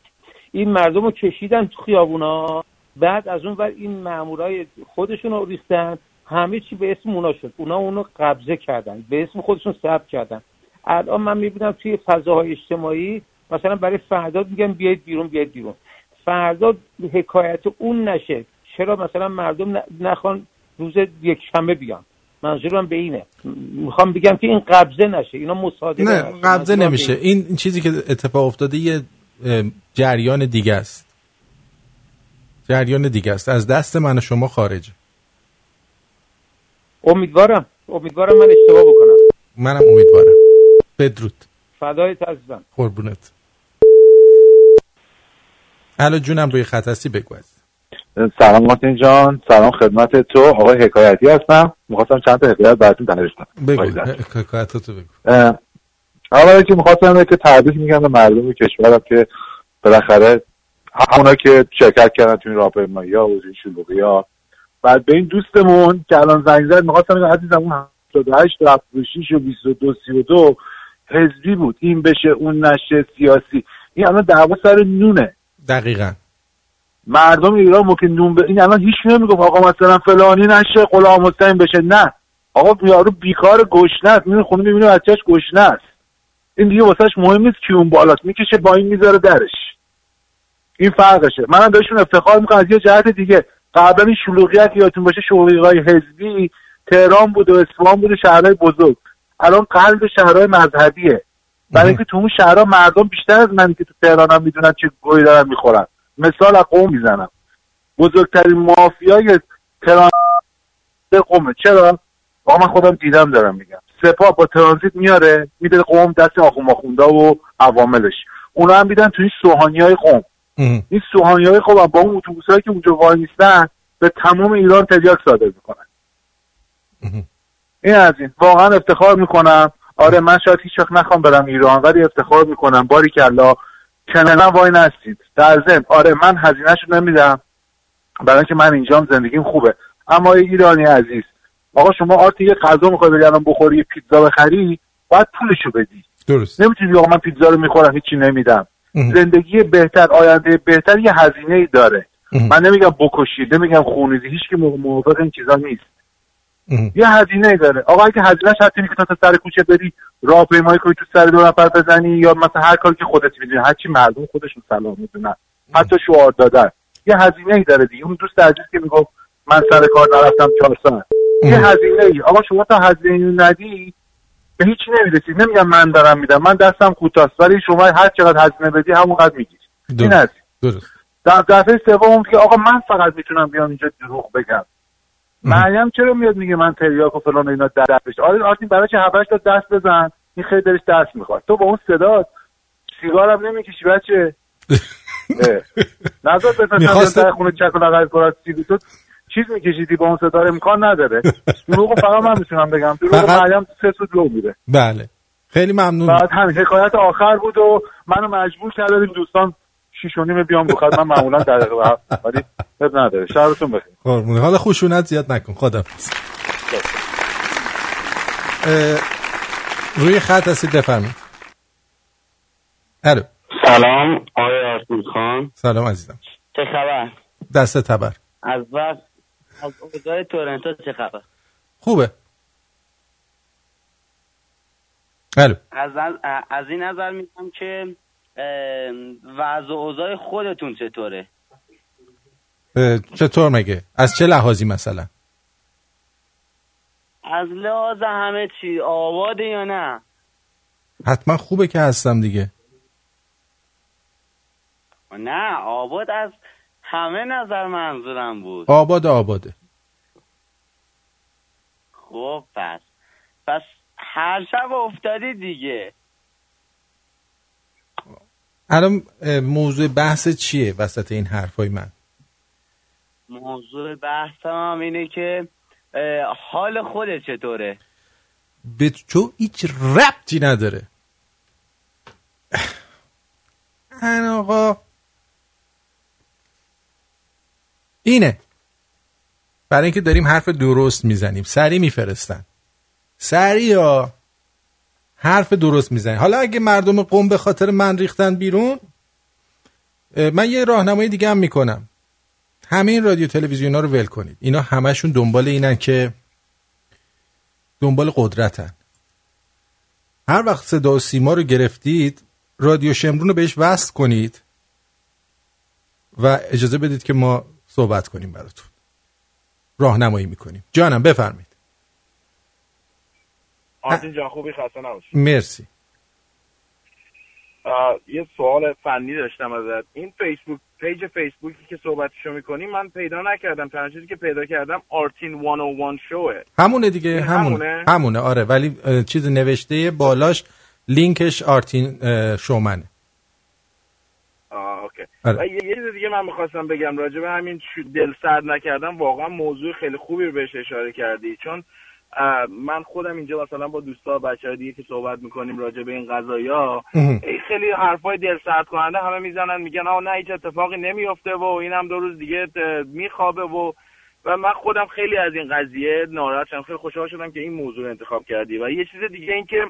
این مردم رو کشیدن تو خیابونا. بعد از اون ور این مامورای خودشون رو ریختن همه چی به اسم اونا شد. اونا اونو قبضه کردن به اسم خودشون ثبت کردن. الان من می‌بینم توی فضاهای اجتماعی مثلا برای فردا میگن بیاید بیرون بیاید بیرون. فردا حکایت اون نشه. چرا مثلا مردم نخوان روز یک شنبه بیان؟ منظورم به اینه. می‌خوام بگم که این قبضه نشه. اینا مصادره نه. قبضه نمیشه. این این چیزی که اتفاق افتاده یه جریان دیگه است. جریان دیگه است. از دست من و شما خارجه امیدوارم. امیدوارم من اشتباه بکنم. منم امیدوارم. بدرود. فدای عزیزم. قربونت. الو جونم روی خط هستی بگو سلام مارتین جان. سلام خدمت تو. آقای حکایتی هستم. می‌خواستم چند تا حکایت براتون تعریف کنم. بگو. فایده. حکایتاتو بگو. اولا که می‌خواستم که تبریک میگم به مردم کشورم که بالاخره همونا که شرکت کردن تو این راهپیمایی ها و این شلوغی ها. بعد به این دوستمون که الان زنگ زد می‌خواستم عزیزم اون 78 و 76 و 22 32 حزبی بود. این بشه اون نشه سیاسی. این الان دعوا سر نونه. دقیقا. مردم ایران ممکن نون ب... این الان هیچ نمی‌گفت آقا مثلا فلانی نشه غلام حسین بشه. نه. آقا یارو بیکار گشنه است. میره خونه می‌بینه بچهش گشنه است. این دیگه واسهش مهم نیست کی اون بالاست. می‌کشه با این می‌ذاره درش. این فرقشه. منم بهشون افتخار می‌کنم از یه جهت دیگه. قبلا این شلوغیت یادتون باشه شلوغی حزبی تهران بود و اصفهان بود و شهرهای بزرگ. الان قلب شهرهای مذهبیه. برای اینکه تو اون شهرها مردم بیشتر از منی که تو تهران هم می‌دونن چه گوی دارن می‌خورن. مثال از قوم می‌زنم. بزرگترین مافیای تهران قومه. چرا؟ آقا من خودم دیدم دارم میگم. سپاه با ترانزیت میاره میده قوم دست آخوم آخونده و عواملش. اونا هم میدن توی سوهانی های قوم. این سوهانی های قوم با اون اتوبوس که اونجا وای نیستن به تمام ایران تریاک صادر می‌کنن. این از این. واقعا افتخار می‌کنم. آره من شاید هیچ وقت نخوام برم ایران ولی افتخار می‌کنم. باری کلا کننا وای نستید. در ضمن. آره من هزینهشو نمیدم. برای اینکه من اینجام زندگیم خوبه. اما ای ایرانی عزیز آقا شما آرتی یه غذا می‌خوای بری الان بخوری یه پیتزا بخری باید پولشو بدی. درست. نمی‌تونی آقا من پیتزا رو می‌خورم هیچی نمیدم. زندگی بهتر آینده بهتر یه هزینه ای داره من نمیگم بکشید نمیگم خونریزی هیچ که موافق این چیزا نیست. یه هزینه ای داره. آقا اگه هزینه حتی اینه که تا سر کوچه بری راهپیمایی کنی تو سر دو نفر بزنی یا مثلا هر کاری که خودت می‌دونی هر چی مردم خودشون سلام می‌دونن. حتی شعار دادن. یه هزینه ای داره دیگه. اون دوست عزیز که می‌گفت من سر کار نرفتم چهار ساعت. یه هزینه ای آقا شما تا هزینه ندی به هیچی نمی‌رسی. نمیگم من دارم میدم. من دستم کوتاست ولی شما هر چقدر هزینه بدی همونقدر می‌گیری. این درست. در دفعه سوم که آقا من فقط می‌تونم بیام اینجا دروغ بگم. مریم چرا میاد میگه من تریاک و فلان اینا دست بشه؟ آره آرتین برای چه هفتش تا دست بزن. این خیلی دلش دست می‌خواد. تو با اون صدا سیگارم نمی‌کشی بچه. <laughs> نظر می‌خواست- در خونه چک و لغت چیز میکشیدی با اون صدا امکان نداره. <laughs> دروغ فقط من می‌تونم بگم. دروغ فقط- مریم سه سود لو میره. بله. خیلی ممنون. بعد همین حکایت آخر بود و منو مجبور کردیم دوستان شیش و نیم بیام رو خط. من معمولا دقیقه به هفت ولی اب نداره. شهرتون بخیر. قربونه. حالا خشونت زیاد نکن. خدا روی خط هستید بفرمایید. الو. سلام آقای آرتین خان. سلام عزیزم. چه خبر؟ دست تبر. از وقت از اوضاع تورنتو چه خبر؟ خوبه. الو. از از این نظر میگم که وضع و اوضاع خودتون چطوره؟ چطور مگه؟ از چه لحاظی مثلا؟ از لحاظ همه چی آباده یا نه؟ حتما خوبه که هستم دیگه. نه آباد از همه نظر منظورم بود. آباد آباده. خب پس. پس هر شب افتادی دیگه. الان موضوع بحث چیه وسط این حرفای من؟ موضوع بحثم هم اینه که حال خودت چطوره؟ به تو هیچ ربطی نداره. ان آقا اینه. برای اینکه داریم حرف درست می‌زنیم. سری میفرستن. سری یا حرف درست می‌زنیم حالا اگه مردم قوم به خاطر من ریختن بیرون من یه راهنمایی دیگه هم می‌کنم. همه این رادیو تلویزیون ها رو ول کنید. اینا همشون دنبال اینن که دنبال قدرتن. هر وقت صدا و سیما رو گرفتید رادیو شمرون رو بهش وصل کنید و اجازه بدید که ما صحبت کنیم براتون. راهنمایی می‌کنیم. جانم بفرمایید. آرتین جان خوبی؟ خسته نباشی مرسی. یه سوال فنی داشتم ازت. این Facebook page فیسبوکی که صحبتشو می‌کنی من پیدا نکردم. تنها چیزی که پیدا کردم آرتین 101 شوه همونه دیگه این همونه همونه؟ همونه آره. ولی چیز نوشته بالاش لینکش آرتین شومنه. آه okay. آره. و یه چیز دیگه من می‌خواستم بگم راجع به همین دلسرد نکردن واقعا موضوع خیلی خوبی رو بهش اشاره کردی. چون من خودم اینجا مثلا با دوستا بچه های دیگه که صحبت می‌کنیم راجع به این قضايا مهم. ای خیلی حرفای دل سرد کننده همه می‌زنن میگن آه نه هیچ اتفاقی نمیفته و اینم دو روز دیگه میخوابه و و من خودم خیلی از این قضیه ناراحت شدم. خیلی خوشحال شدم که این موضوع رو انتخاب کردی. و یه چیز دیگه این که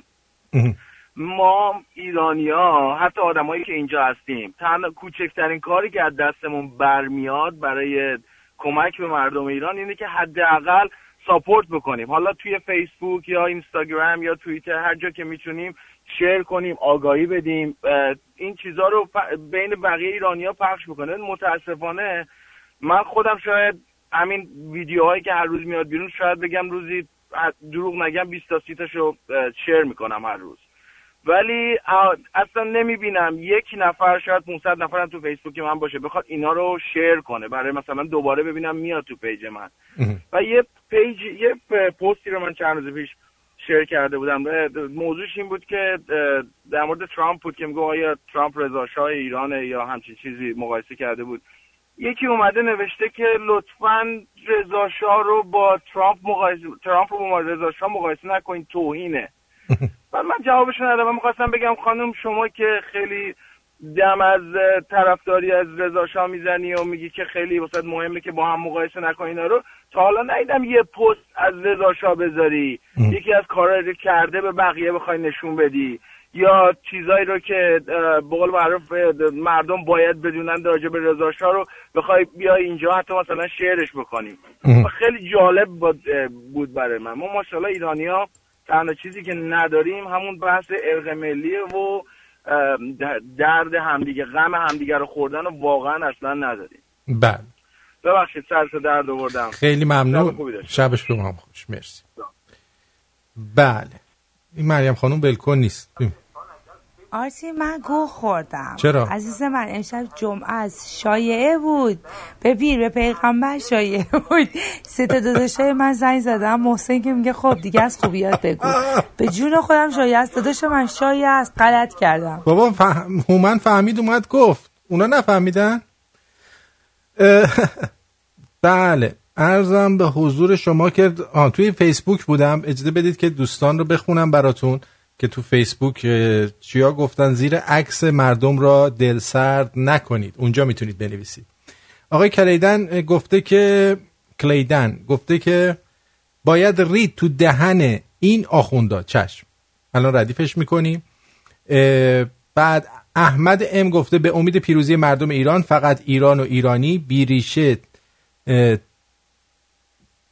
ما ایرانیا حتی آدمایی که اینجا هستیم تنها کوچکترین کاری که از دستمون برمیاد برای کمک به مردم ایران اینه که حداقل ساپورت بکنیم. حالا توی فیسبوک یا اینستاگرام یا توییتر هر جا که می‌تونیم شیر کنیم آگاهی بدیم. این چیزها رو بین بقیه ایرانیا پخش بکنه. متاسفانه من خودم شاید همین ویدیوهایی که هر روز میاد بیرون شاید بگم روزی دروغ نگم 20 تا 30 تاشو share می‌کنم هر روز. ولی اصلا نمی‌بینم یک نفر شاید 500 نفرم تو فیسبوک من باشه بخواد اینا رو share کنه. برای مثلا دوباره ببینم میاد تو page من. و یه page یه پستی رو من چند روز پیش شیر کرده بودم. موضوعش این بود که در مورد ترامپ بود که میگه آیا ترامپ رضا شاه ایرانه یا همچین چیزی مقایسه کرده بود. یکی اومده نوشته که لطفا رضا شاه رو با ترامپ مقایسه ترامپ رو با رضا شاه مقایسه نکنید توهینه. <laughs> و من جوابش ندادم. من می‌خواستم بگم خانم شما که خیلی دم از طرفداری از رضا شاه می‌زنی و میگی که خیلی واسه مهمه که با هم مقایسه نکنی اینا رو تا حالا ندیدم یه پست از رضا شاه بذاری. یکی از کارهایی رو کرده به بقیه بخوای نشون بدی. یا چیزایی رو که به قول معروف مردم باید بدونن راجع به رضا شاه رو بخوای بیای اینجا حتی مثلا شعرش بکنی و خیلی جالب بود برای من. ما ماشاءالله ایرانیا تنها چیزی که نداریم همون بحث ارق ملیه و درد همدیگه غم همدیگه رو خوردن و واقعا اصلا نداریم. بله. ببخشید سرس درد آوردم خیلی شب ممنون خوبی داشته. شبش به ما هم خوش. مرسی. بله. این مریم خانم بلکن نیست. آرتی من گوه خوردم. چرا؟ عزیز من امشب جمعه از شایعه بود. به پیر به پیغمبر شایعه بود. سه تا داداشای من زنگ زدم. محسن که میگه خب دیگه از خوبیات بگو. به جون خودم شایعه است. داداش من شایعه است. غلط کردم. بابا فهم... هومن فهمید اومد گفت. اونا نفهمیدن؟ بله. ارزم به حضور شما که آه توی فیسبوک بودم. اجازه بدید که دوستان رو بخونم براتون. که تو فیسبوک چیا گفتن زیر عکس مردم را دل سرد نکنید. اونجا می‌تونید بنویسید. آقای کلیدن گفته که کلیدن گفته که باید رید تو دهن این آخوندا. چشم. الان ردیفش می‌کنیم. بعد احمد ام گفته به امید پیروزی مردم ایران فقط ایران و ایرانی بیریشه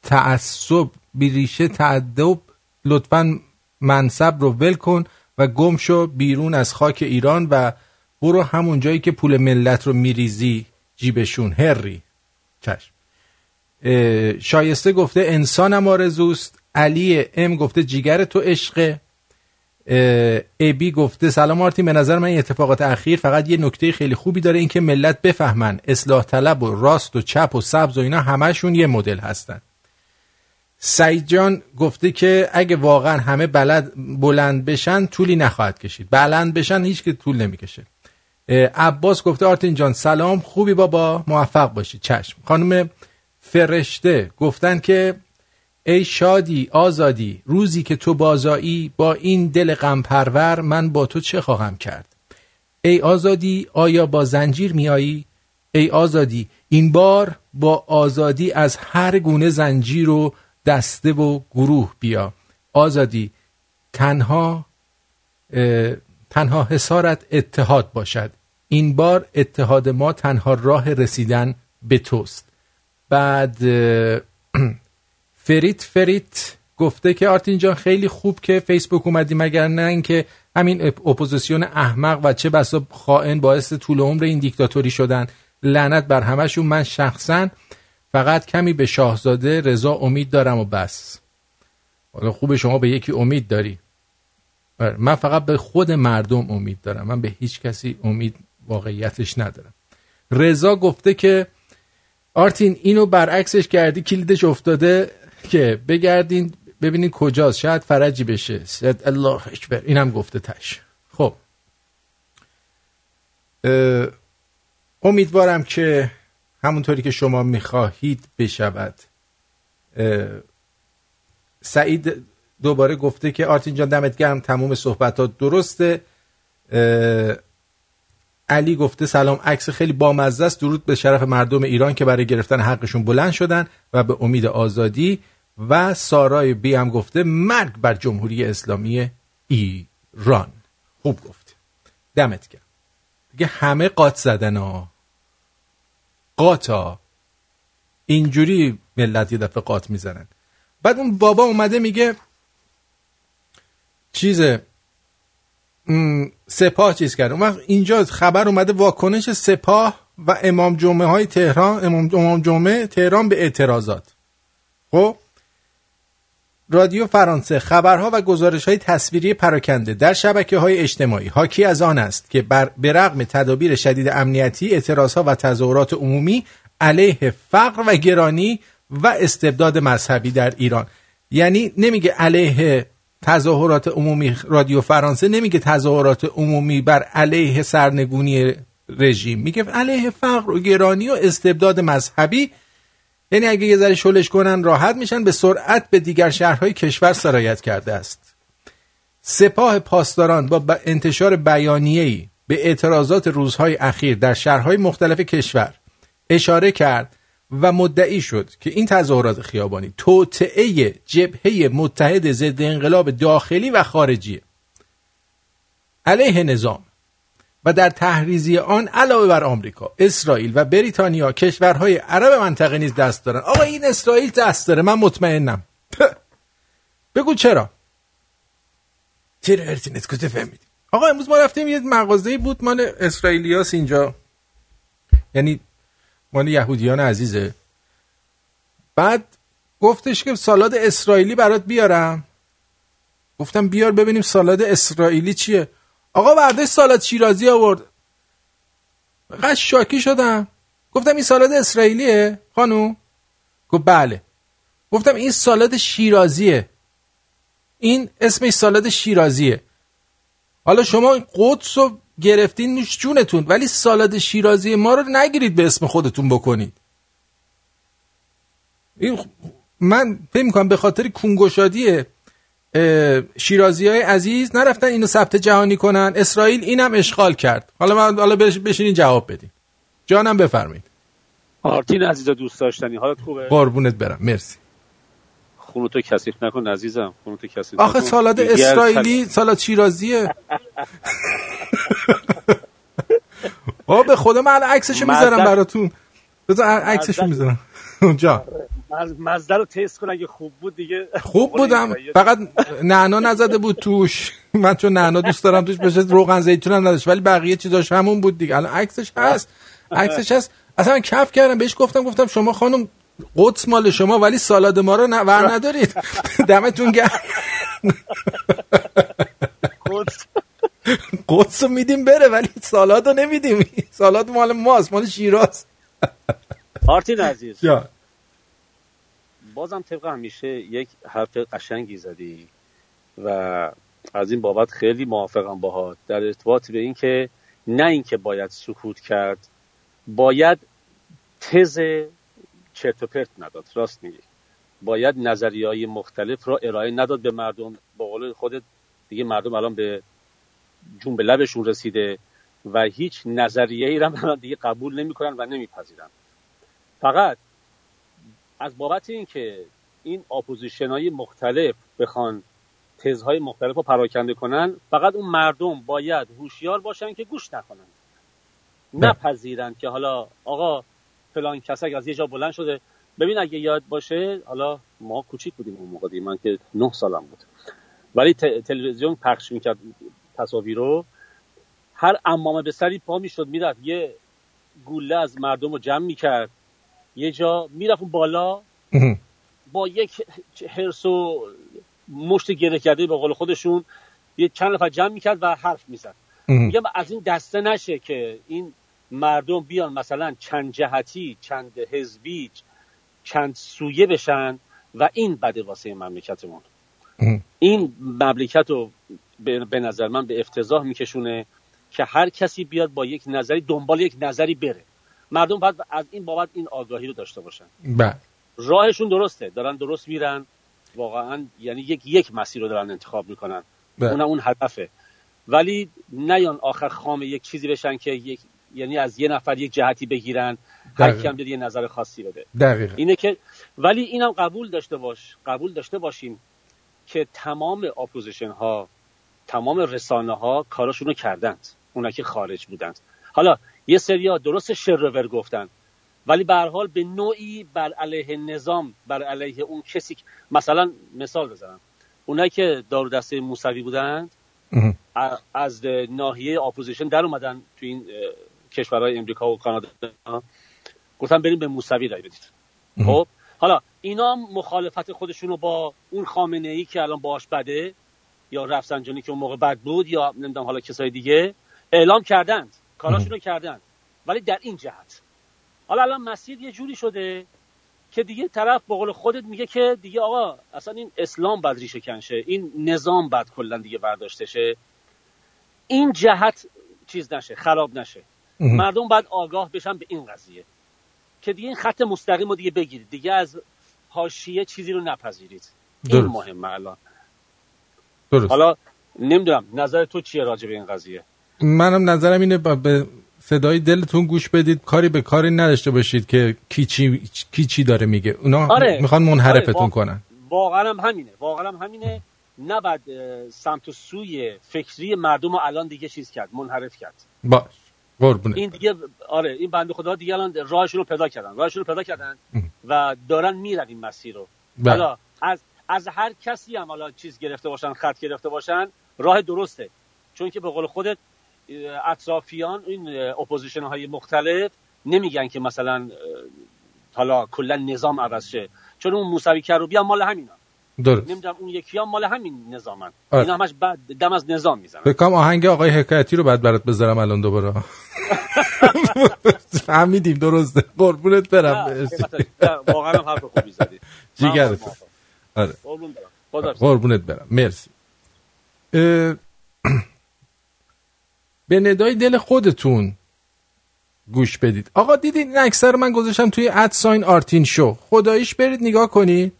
تعصب بیریشه تعدب لطفا منصب رو ول کن و گم شو بیرون از خاک ایران و برو همون جایی که پول ملت رو میریزی جیبشون. هری. چشم. شایسته گفته انسانم آرزوست. علی ام گفته جیگر تو عشقه ابی گفته سلام آرتی به نظر من این اتفاقات اخیر فقط یه نکته خیلی خوبی داره اینکه ملت بفهمن اصلاح طلب و راست و چپ و سبز و اینا همشون یه مدل هستن. سعید جان گفته که اگه واقعا همه بلد بلند بشن طولی نخواهد کشید. بلند بشن هیچ که طول نمی‌کشه. عباس گفته آرتین جان سلام خوبی بابا موفق باشی. چشم. خانم فرشته گفتن که ای شادی آزادی روزی که تو بازایی با این دل غمپرور من با تو چه خواهم کرد؟ ای آزادی آیا با زنجیر میایی؟ ای آزادی این بار با آزادی از هر گونه زنجیر و دسته و گروه بیا. آزادی تنها تنها حسارت اتحاد باشد. این بار اتحاد ما تنها راه رسیدن به توست. بعد <clears throat> فریت فریت گفته که آرتین جان خیلی خوب که فیسبوک اومدی مگر نه اینکه همین اپ- اپوزیسیون احمق و چه بسا خائن باعث طول عمر این دیکتاتوری شدن. لعنت بر همشون من شخصا فقط کمی به شاهزاده رضا امید دارم و بس. حالا خوب شما به یکی امید داری. آره، من فقط به خود مردم امید دارم. من به هیچ کسی امید واقعیتش ندارم. رضا گفته که آرتین اینو برعکسش کردی کلیدش افتاده که بگردین ببینین کجاست. شاید فرجی بشه. شاید الله اکبر. اینم گفته تش. خب. امیدوارم که همونطوری که شما می‌خواهید بشود. سعید دوباره گفته که آرتین جان دمت گرم تموم صحبتات درسته. علی گفته سلام عکس خیلی بامزه است. درود به شرف مردم ایران که برای گرفتن حقشون بلند شدن و به امید آزادی. و سارای بی هم گفته مرگ بر جمهوری اسلامی ایران. خوب گفت. دمت گرم. دیگه همه قات زدن ها. قاتا اینجوری ملت یه دفعه قات می‌زنن. بعد اون بابا اومده میگه چیزه م، سپاه چیز کرد اون وقت اینجا خبر اومده واکنش سپاه و امام جمعه های تهران امام جمعه تهران به اعتراضات. خب؟ رادیو فرانسه خبرها و گزارش های تصویری پراکنده در شبکه های اجتماعی. حاکی از آن است که بر به تدابیر شدید امنیتی اعتراض و تظاهرات عمومی علیه فقر و گرانی و استبداد مذهبی در ایران. یعنی نمیگه علیه تظاهرات عمومی رادیو فرانسه نمیگه تظاهرات عمومی بر علیه سرنگونی رژیم. میگه علیه فقر و گرانی و استبداد مذهبی یعنی اگه یه ذره شلش کنن راحت میشن به سرعت به دیگر شهرهای کشور سرایت کرده است. سپاه پاسداران با انتشار بیانیه‌ای به اعتراضات روزهای اخیر در شهرهای مختلف کشور اشاره کرد و مدعی شد که این تظاهرات خیابانی توطعه جبهه متحد ضد انقلاب داخلی و خارجی علیه نظام و در تحریزی آن علاوه بر آمریکا، اسرائیل و بریتانیا کشورهای عرب منطقه نیز دست دارن. آقا این اسرائیل دست داره من مطمئنم. <laughs> بگو چرا؟ چرا ارتینت کجا فهمیدی؟ آقا امروز ما رفتیم یه مغازه بود مال اسرائیلیاس اینجا یعنی مال یهودیان عزیزه بعد گفتش که سالاد اسرائیلی برات بیارم گفتم بیار ببینیم سالاد اسرائیلی چیه آقا برداشت سالاد شیرازی آورد. قش شاکی شدم. گفتم این سالاد اسرائیلیه خانو؟ گفت بله. گفتم این سالاد شیرازیه. این اسمش سالاد شیرازیه. حالا شما قدس رو گرفتین نوش جونتون ولی سالاد شیرازی ما رو نگیرید به اسم خودتون بکنید. این من فکر می‌کنم به خاطر کونگشادی شیرازی های عزیز نرفتن اینو ثبت جهانی کنن. اسرائیل اینم اشغال کرد. حالا من حالا بش- بشینین جواب بدین. جانم بفرمایید. آرتین عزیزا دوست داشتنی. حالت خوبه؟ قربونت برم. مرسی. خونتو کثیف نکن عزیزم. خونتو کثیف آخه. سالاد اسرائیلی سالاد شیرازیه. <laughs> آه به خدا من عکسشو می‌ذارم براتون. بذار عکسشو می‌ذارم. اونجا <laughs> مزده رو تست کن اگه خوب بود دیگه. خوب بودم. فقط نعنا نزده بود توش. من چون نعنا دوست دارم توش بشه روغن زیتون هم نداشت. ولی بقیه چیزاش همون بود دیگه. الان عکسش هست. عکسش هست. اصلا من کف کردم. بهش گفتم گفتم شما خانم قدس مال شما ولی سالاد ما رو نه- ور ندارید. <laughs> دمتون گرم. قدس. رو میدیم بره ولی سالاد رو نمیدیم. سالاد مال ماست. مال شیراز آرتین عزیز. یا بازم طبق همیشه یک حرف قشنگی زدی و از این بابت خیلی موافقم باهات در ارتباط به این که نه اینکه باید سکوت کرد باید تز چرت و پرت نداد راست میگی. باید نظریه های مختلف را ارائه نداد به مردم. با قول خودت دیگه مردم الان به جون به لبشون رسیده و هیچ نظریه ای را دیگه قبول نمی‌کنن و نمیپذیرن. فقط از بابت اینکه این opposition های مختلف بخوان تزهای مختلف رو پراکنده کنن فقط اون مردم باید هوشیار باشن که گوش نکنن. نپذیرن که حالا آقا فلان کسک از یه جا بلند شده ببین اگه یاد باشه حالا ما کوچیک بودیم اون موقع. من که نه سالم بود. ولی تلویزیون پخش می‌کرد تصاویر رو. هر امامه به سری پا می‌شد می‌رفت یه گوله از مردم رو جمع می‌کرد. یه جا می‌رفت اون بالا با یک حرس و مشت گره کرده به قول خودشون یه چند نفر جمع می‌کرد و حرف می‌زد. میگم از این دسته نشه که این مردم بیان مثلا چند جهتی چند حزبی چند سویه بشن و این بده واسه مملکتمون. این مملکت رو به به نظر من به افتضاح میکشونه که هر کسی بیاد با یک نظری دنبال یک نظری بره. مردم باید از این بابت این آگاهی رو داشته باشن. بله. راهشون درسته. دارن درست میرن. واقعا یعنی یک یک مسیر رو دارن انتخاب می‌کنن. بله. اونم اون هدفه. ولی نیان آخر خام یک چیزی بشن که یک یعنی از یه نفر یک جهتی بگیرن. هر دقیقا. کی هم بیاد یه نظر خاصی بده. دقیقا. اینه که ولی اینم قبول داشته باش قبول داشته باشیم که تمام opposition ها تمام رسانه ها کاراشون رو کردند. اونا که خارج بودند. حالا یه سریا درست شر و ور گفتن. ولی به هر حال به نوعی بر علیه نظام بر علیه اون کسی که- مثلا مثال بزنم. اونایی که دارو دسته موسوی بودند ا- از ناحیه opposition در اومدن تو این کشورهای امریکا و کانادا. گفتن بریم به موسوی رای بدید. خب حالا اینا مخالفت خودشون رو با اون خامنه ای که الان باش بده یا رفسنجانی که اون موقع بد بود یا نمی‌دونم حالا کسای دیگه اعلام کردند. کاراشون رو کردند ولی در این جهت. حالا الان مسیر یه جوری شده که دیگه طرف به قول خودت میگه که دیگه آقا اصلا این اسلام بد ریشه کنشه این نظام بد کلا دیگه برداشته شه این جهت چیز نشه خراب نشه. مردم باید آگاه بشن به این قضیه. که دیگه این خط مستقیم رو دیگه بگیرید. دیگه از حاشیه چیزی رو نپذیرید. این درست. مهمه الان. درست. حالا نمی‌دونم نظر تو چیه راجع به این قضیه؟ منم نظرم اینه با- به صدای دلتون گوش بدید. کاری به کاری نداشته باشید که کی چی, کی چی داره میگه. اونا آره. می‌خوان منحرفتون آره، کنن. واقعا هم همینه. واقعا هم همینه. نباید سمت و سوی فکری مردم رو الان دیگه چیز کرد منحرف کرد. باش قربونه این دیگه آره این بنده خدا دیگه الان راهشون رو پیدا کردن. راهشون رو پیدا کردن و دارن میرن این مسیر رو. بله. حالا از از هر کسی هم حالا چیز گرفته باشن خط گرفته باشن راه درسته. چون که به قول خودت اطرافیان این opposition های مختلف نمیگن که مثلا حالا کلا نظام عوض شه. چون اون موسوی کروبی هم مال همینا درست. نمی‌دونم اون یکی هم مال همین نظامن. آره. اینا همش بعد دم از نظام می‌زنن. بکنم آهنگ آقای حکایتی رو بعد برات بذارم الان دوباره. <laughs> فهمیدیم درسته. قربونت برم. واقعا هم حرف خوبی زدی. <laughs> جیگرت آره. قربونت برم. مرسی. به ندای دل خودتون گوش بدید. آقا دیدید این اکثر من گذاشتم توی ادساین آرتین شو. خداییش برید نگاه کنید.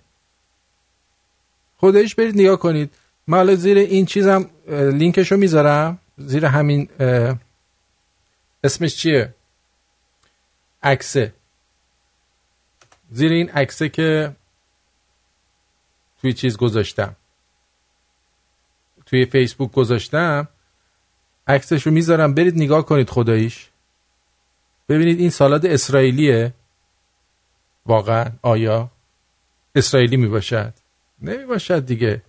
خداییش برید نگاه کنید. من حالا زیر این چیزم لینکشو می‌ذارم. زیر همین اسمش چیه؟ عکسه. زیر این عکسه که توی چیز گذاشتم. توی فیسبوک گذاشتم. عکسش رو می‌ذارم. برید نگاه کنید خداییش. ببینید این سالاد اسرائیلیه. واقعا آیا اسرائیلی می‌باشد؟ نمی‌باشد دیگه.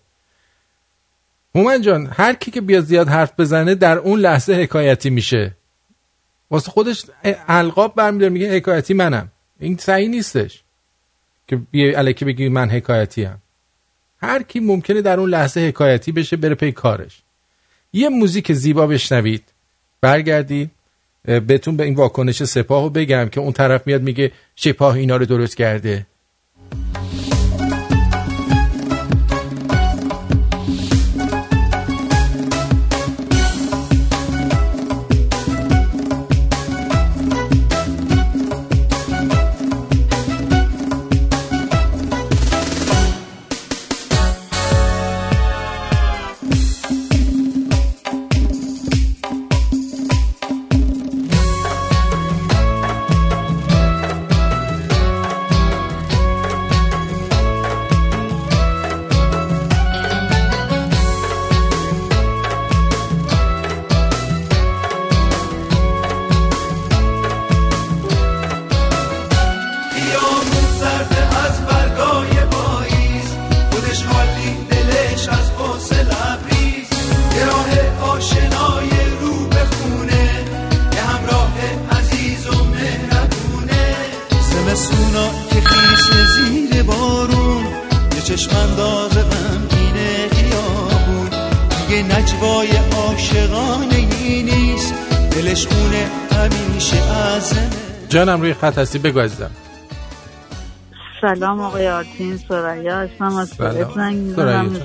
هومن جان هر کی که بیاد زیاد حرف بزنه در اون لحظه حکایتی میشه. واسه خودش القاب برمیداره میگه حکایتی منم. این صحیح نیستش که بیای الکی بگی من حکایتی هم هر کی ممکنه در اون لحظه حکایتی بشه بره پی کارش. یه موزیک زیبا بشنوید. برگردی بهتون به این واکنش سپاه رو بگم که اون طرف میاد میگه سپاه اینا رو درست کرده. خط هستی؟ بگو عزیزم. سلام آقای آرتین سریا هستم. از. استکهلم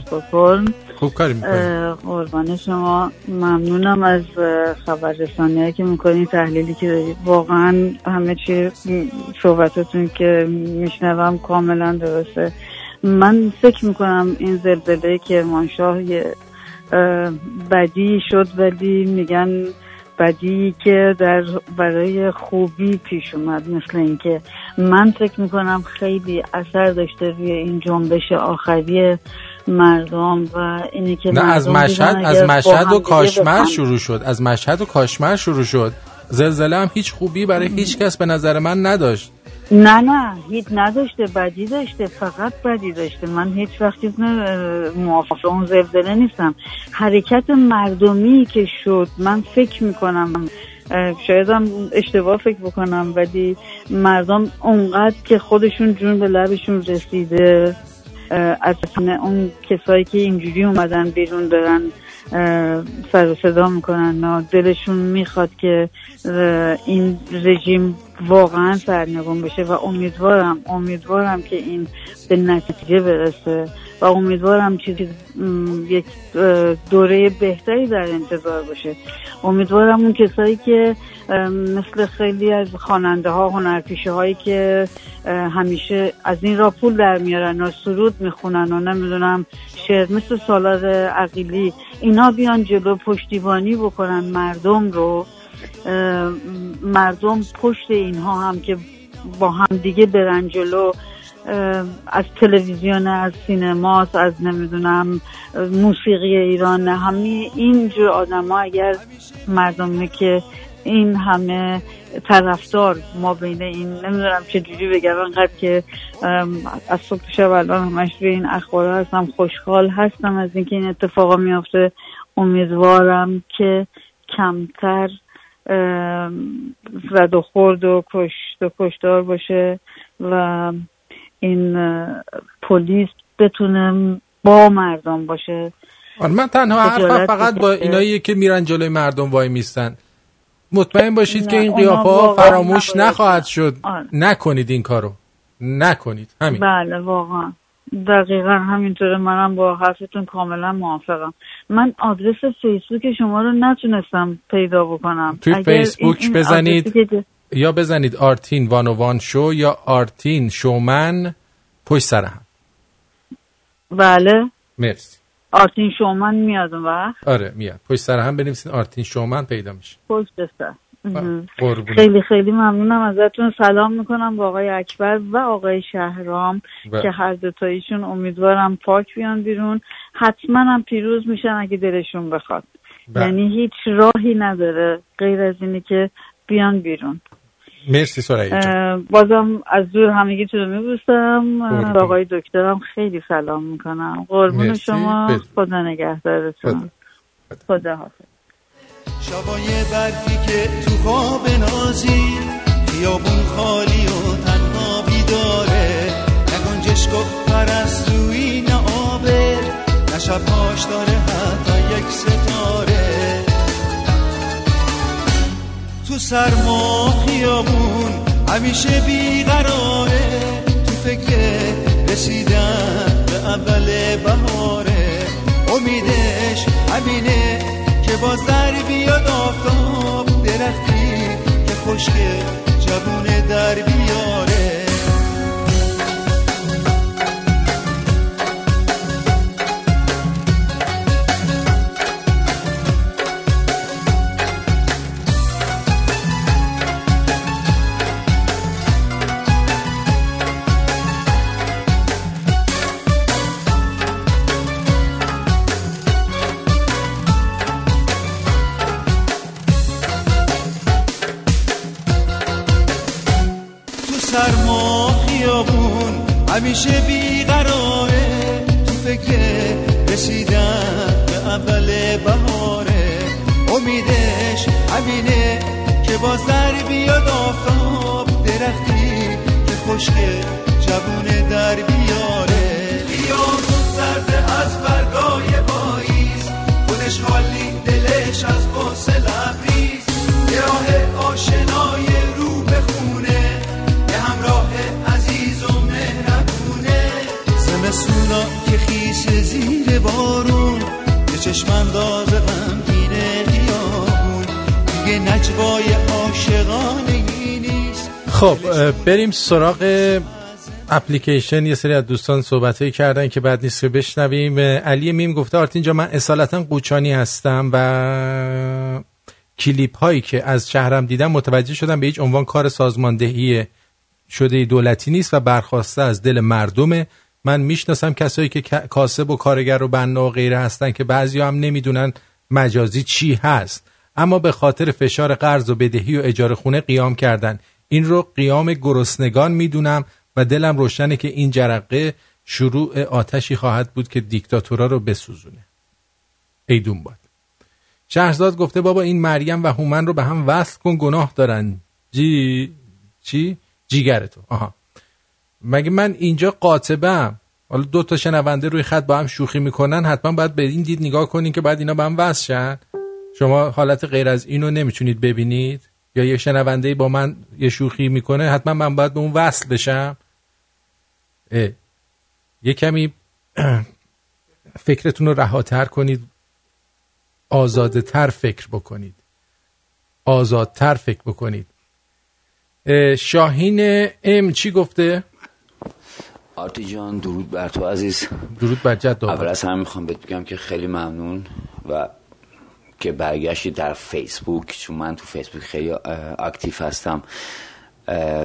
خوب کاری می‌کنی. قربان شما. ممنونم از خبررسانی که می‌کنین تحلیلی که دارید واقعا همه چی م، صحبتاتون که میشنوم کاملا درسته. من فکر می‌کنم این زلزله که کرمانشاه بدی شد ولی میگن بدی که در برای خوبی پیش اومد مثل اینکه من فکر می‌کنم خیلی اثر داشته روی این جنبش آخری مردم و اینی که نه از مشهد از مشهد و کاشمر. شروع شد از مشهد و کاشمر شروع شد زلزله هم هیچ خوبی برای هیچ کس به نظر من نداشت نه نه هیچ نداشته بدی داشته فقط بدی داشته. من هیچ وقت چیز موافق اون زلزله نیستم. حرکت مردمی که شد من فکر می‌کنم شاید هم اشتباه فکر بکنم ولی مردم اونقدر که خودشون جون به لبشون رسیده از اون کسایی که اینجوری اومدن بیرون دارن سر صدا می‌کنن دلشون می‌خواد که این رژیم واقعا سرنگون بشه و امیدوارم امیدوارم که این به نتیجه برسه و امیدوارم چیزی یک دوره بهتری در انتظار باشه. امیدوارم اون کسایی که مثل خیلی از خواننده ها هنرپیشه هایی که همیشه از این را پول در میارن و سرود می‌خونن و نمی‌دونم شعر مثل سالار عقیلی اینا بیان جلو پشتیبانی بکنن مردم رو. مردم پشت اینها هم که با هم دیگه برن جلو اه، از تلویزیون از سینماست از نمی‌دونم موسیقی ایران همه اینجور آدم ها اگر مردمی که این همه طرفدار ما بین این نمی‌دونم چه جوری بگم انقدر که از صبح شب الان همش روی این اخبار هستم خوشحال هستم از اینکه این اتفاقا میافته. امیدوارم که کمتر زد و خورد و کشت و کشتار باشه و این پلیس بتونه با مردم باشه. آره من تنها حرفم خجالت فقط با. اینایی که میرن جلوی مردم وای میستن. مطمئن باشید که این قیافه ها فراموش نخواهد شد. آره. نکنید این کارو. نکنید. همین. بله واقعا. دقیقا همینطوره منم با حرفتون کاملا موافقم. من آدرس فیسبوک شما رو نتونستم پیدا بکنم. توی اگر این- فیسبوک این بزنید که- یا بزنید آرتین وانوان شو یا آرتین شومن پشت سر هم. بله. مرسی. آرتین شومن میاد اون وقت؟ آره میاد. پشت سر هم بنویسید آرتین شومن پیدا میشه. پشت سر. خیلی خیلی ممنونم. ازتون سلام می‌کنم با آقای اکبر و آقای شهرام. بله. که هر دوتاییشون امیدوارم پاک بیان بیرون. حتما هم پیروز میشن اگه دلشون بخواد. بله. یعنی هیچ راهی نداره غیر از اینی که بیان بیرون. مرسی سرعی بازم از دور همگی تو رو. به آقای دکترم خیلی سلام می‌کنم. قربون. شما. خدا نگهدارتون. خدا حافظ شبای برفی که تو خواب نازی خیابون خالی و تنها بیداره. نه گنجشک و پرستویی نه آبر نه شبهاش داره حتی یک ستاره. تو سرما خیابون همیشه بیقراره. تو فکر رسیدن به اول بهاره. امیدش همینه. باز در بیاد آفتاب درختی که خشک جوونه در خب بریم سراغ اپلیکیشن. یه سری از دوستان صحبت کردن که بعد نیست که بشنویم. علی میم گفته آرتین جا من اصالتا قوچانی هستم و کلیپ هایی که از شهرم دیدم متوجه شدم به هیچ عنوان کار سازماندهی شده دولتی نیست و برخواسته از دل مردمه. من می‌شناسم کسایی که کا- کاسب و کارگر و بنا و غیره هستن که بعضی هم نمی‌دونن مجازی چی هست. اما به خاطر فشار قرض و بدهی و اجاره خونه قیام کردن. این رو قیام گرسنگان می‌دونم و دلم روشنه که این جرقه شروع آتشی خواهد بود که دیکتاتورا رو بسوزونه. ایدون باد شهرزاد گفته بابا این مریم و هومن رو به هم وصل کن گناه دارن. جی چی؟ جیگر تو آها. مگه من اینجا قاطبم حالا دو تا شنونده روی خط با هم شوخی می‌کنن حتما باید به این دید نگاه کنین که بعد اینا به هم وصل شن. شما حالت غیر از اینو نمی‌تونید ببینید. یا یه شنونده با من یه شوخی می‌کنه حتما من باید به اون وصل بشم. اه. یه کمی <clears throat> فکرتون رو رهاتر کنید. آزاده تر فکر بکنید. آزادتر فکر بکنید. اه، شاهین ام چی گفته؟ آرتی جان درود بر تو عزیز. درود بر جد اول از همه می‌خوام بهت بگم که خیلی ممنون و که برگشتی در فیسبوک چون من تو فیسبوک خیلی اکتیف هستم.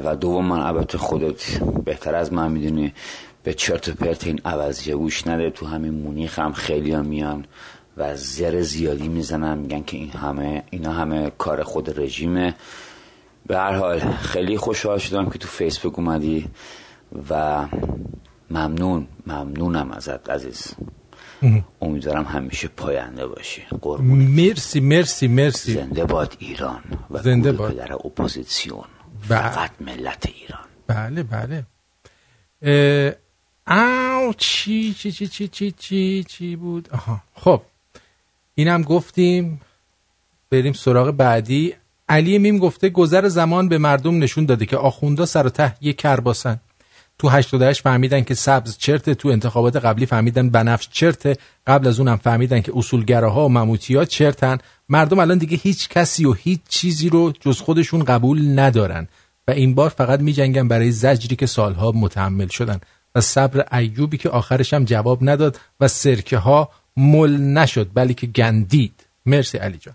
و دوم من البته خودت بهتر از من می‌دونی به چرت و پرت این عوضیه گوش نده. تو همین مونیخ هم خیلی هم میان و زر زیادی می‌زنن میگن که این همه اینا همه کار خود رژیمه. به هر حال خیلی خوشحال شدم که تو فیسبوک اومدی و ممنون ممنونم ازت عزیز. امیدوارم همیشه پاینده باشی. قربون مرسی مرسی مرسی. زنده باد ایران و زنده باد. پدر اپوزیسیون. و- فقط ملت ایران. بله بله. او چی چی چی چی چی چی چی بود؟ آها خب. اینم گفتیم. بریم سراغ بعدی. علی میم گفته گذر زمان به مردم نشون داده که آخوندا سر و ته یک کرباسن. تو 88 فهمیدن که سبز چرت تو انتخابات قبلی فهمیدن بنفش چرت قبل از اونم فهمیدن که اصولگراها و مموتیا چرتن. مردم الان دیگه هیچ کسی و هیچ چیزی رو جز خودشون قبول ندارن. و این بار فقط میجنگن برای زجری که سالها متحمل شدن. و صبر ایوبی که آخرش هم جواب نداد و سرکه ها مل نشد بلکه گندید. مرسی علی جان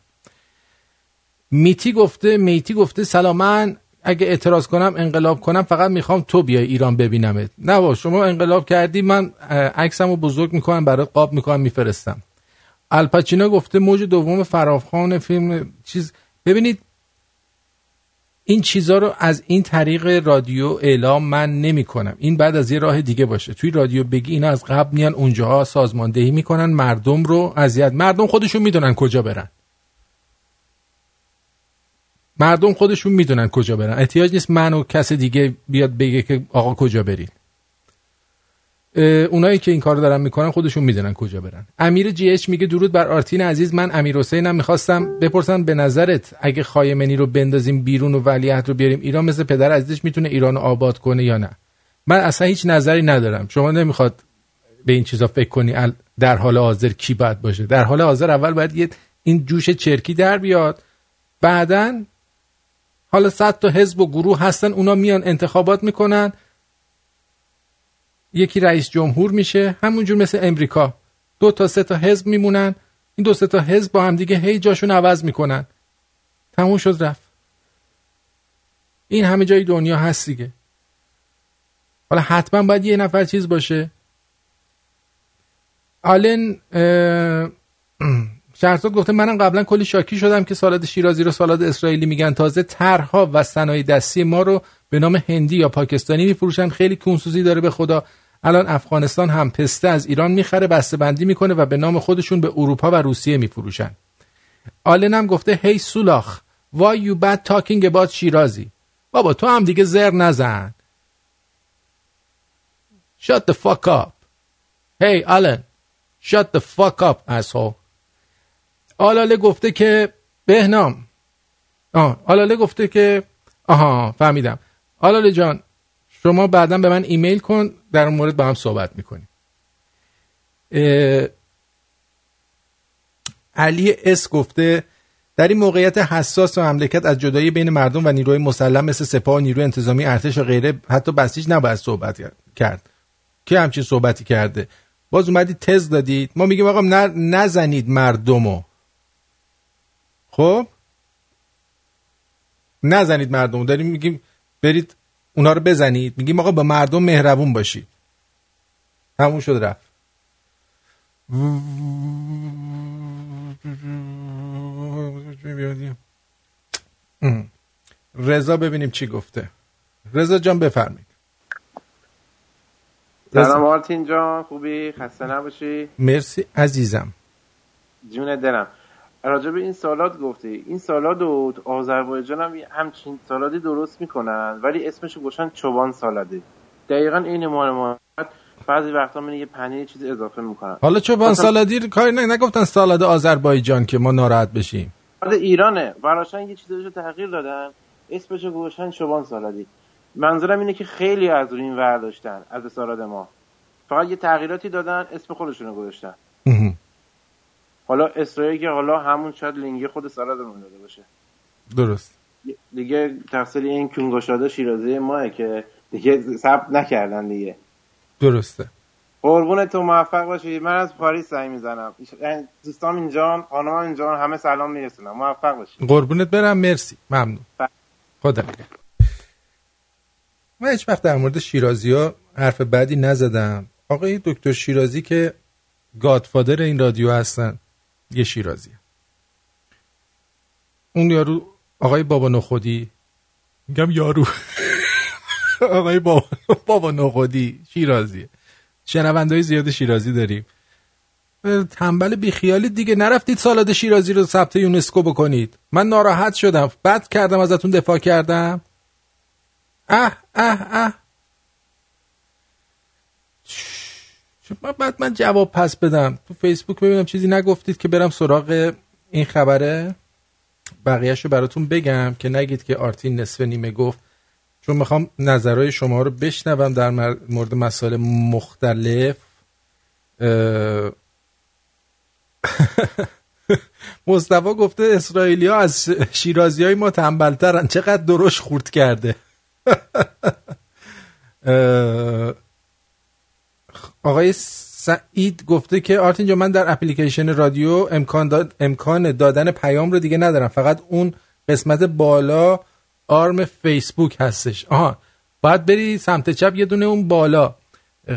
میتی گفته میتی گفته سلام من اگه اعتراض کنم انقلاب کنم فقط می‌خوام تو بیای ایران ببینمت. نه با شما انقلاب کردی من عکسمو بزرگ می‌کنم برات قاب می‌کنم میفرستم. الپاچینا گفته موج دوم فراخان فیلم چیز. ببینید این چیزا رو از این طریق رادیو اعلام من نمی کنم این بعد از یه راه دیگه باشه. توی رادیو بگی اینا از قبل میان اونجاها سازماندهی می‌کنن مردم رو اذیت. مردم خودشون می‌دونن کجا برن. مردم خودشون می‌دونن کجا برن. احتیاج نیست من و کس دیگه بیاد بگه که آقا کجا برید. اونایی که این کار دارن می‌کنن خودشون می‌دونن کجا برن. امیر جی اچ میگه درود بر آرتین عزیز من امیر حسینم می‌خواستم بپرسم به نظرت اگه خایمنی رو بندازیم بیرون و ولیعهد رو بیاریم ایران مثل پدر عزیزش می‌تونه ایران رو آباد کنه یا نه؟ من اصلا هیچ نظری ندارم. شما نمی‌خواد به این چیزا فکر کنی در حال حاضر کی باید باشه؟ در حال حاضر اول باید این جوش چرکی در بیاد. بعدن حالا صد تا حزب و گروه هستن اونا میان انتخابات می‌کنن. یکی رئیس جمهور میشه همونجور مثل امریکا. دو تا سه تا حزب میمونن این دو سه تا حزب با هم دیگه هی جاشون عوض می‌کنن. تموم شد رفت. این همه جای دنیا هست دیگه. حالا حتما باید یه نفر چیز باشه. آلن <clears throat> شهرزاد گفته منم قبلا کلی شاکی شدم که سالاد شیرازی رو سالاد اسرائیلی میگن. تازه طرحها و صنایع دستی ما رو به نام هندی یا پاکستانی میفروشن. خیلی کونسوزی داره به خدا. الان افغانستان هم پسته از ایران می‌خره بسته بندی می‌کنه و به نام خودشون به اروپا و روسیه میفروشن. آلن هم گفته هی سولاخ why you bad talking about شیرازی؟ بابا تو هم دیگه زر نزن. Shut the fuck up. Hey آلن shut the fuck up asshole. آلاله گفته که بهنام. آه آلاله گفته که آها فهمیدم. آلاله جان شما بعدا به من ایمیل کن در مورد با هم صحبت می‌کنیم. علی اس گفته در این موقعیت حساس و مملکت از جدایی بین مردم و نیروی مسلح مثل سپاه و نیروی انتظامی ارتش و غیره حتی بسیج نباید صحبت کرد. که همچین صحبتی کرده؟ باز اومدید تز دادید. ما میگیم آقا نزنید مردمو. خب؟ نزنید مردم داریم میگیم برید اونا رو بزنید. میگیم آقا به مردم مهربون باشید. همون شد رفت. رضا ببینیم چی گفته. رضا جان بفرمایید. سلام آرتین جان خوبی؟ خسته نباشی؟ مرسی عزیزم. جون دلم. راجع به این سالات گفتی. این سالاد و آذربایجان هم همچین سالادی درست می‌کنن ولی اسمش گوشن چوبان سالاده دقیقا این مال ما. بعضی وقتا من یه پنیر چیز اضافه می‌کنن. حالا چوبان سالادی کاری نه نگفتن سالاد آذربایجان که ما ناراحت بشیم. سالاد ایرانه براشن یه چیزی تغییر دادن. اسمش گوشن چوبان سالادی. منظورم اینه که خیلی از روی این ورداشتن از سالاد ما. فقط یه تغییراتی دادن اسم خودشونو گذاشتن. حالا اسرائیل که حالا همون شاید لینگی خود سالادمون داده باشه. درست. دیگه تفصیل این کونگوشاده شیرازی ماه که دیگه ثبت نکردن دیگه. درسته. قربون تو موفق باشی. من از پاریس زنگ می‌زنم. دوستان اینجا خانم اینجا همه سلام میرسونم. موفق باشی. قربونت برم. مرسی. ممنون. خدا من هیچ وقت در مورد شیرازی ها حرف بعدی نزدم. آقای دکتر شیرازی که گادفادر این رادیو هستن. یه شیرازی اون یارو آقای بابا نخودی میگم یارو. <laughs> آقای بابا, بابا نخودی شیرازی شنونده های زیاد شیرازی داریم. تنبل بیخیالی دیگه نرفتید سالاد شیرازی رو ثبت یونسکو بکنید. من ناراحت شدم. بد کردم ازتون دفاع کردم. اه اه اه. بعد من جواب پس بدم. تو فیسبوک ببینم چیزی نگفتید که برم سراغ این خبره. بقیهش رو براتون بگم که نگید که آرتین نصف نیمه گفت. چون می‌خوام نظرهای شما رو بشنوم در مورد مسائل مختلف. <laughs> مصطفی گفته اسرائیلی ها از شیرازی های ما تنبلترن. چقدر درش خورد کرده. <laughs> آقای سعید گفته که آرتین من در اپلیکیشن رادیو امکان, داد، امکان دادن پیام رو دیگه ندارم. فقط اون قسمت بالا آرم فیسبوک هستش. آها باید بری سمت چپ یه دونه اون بالا.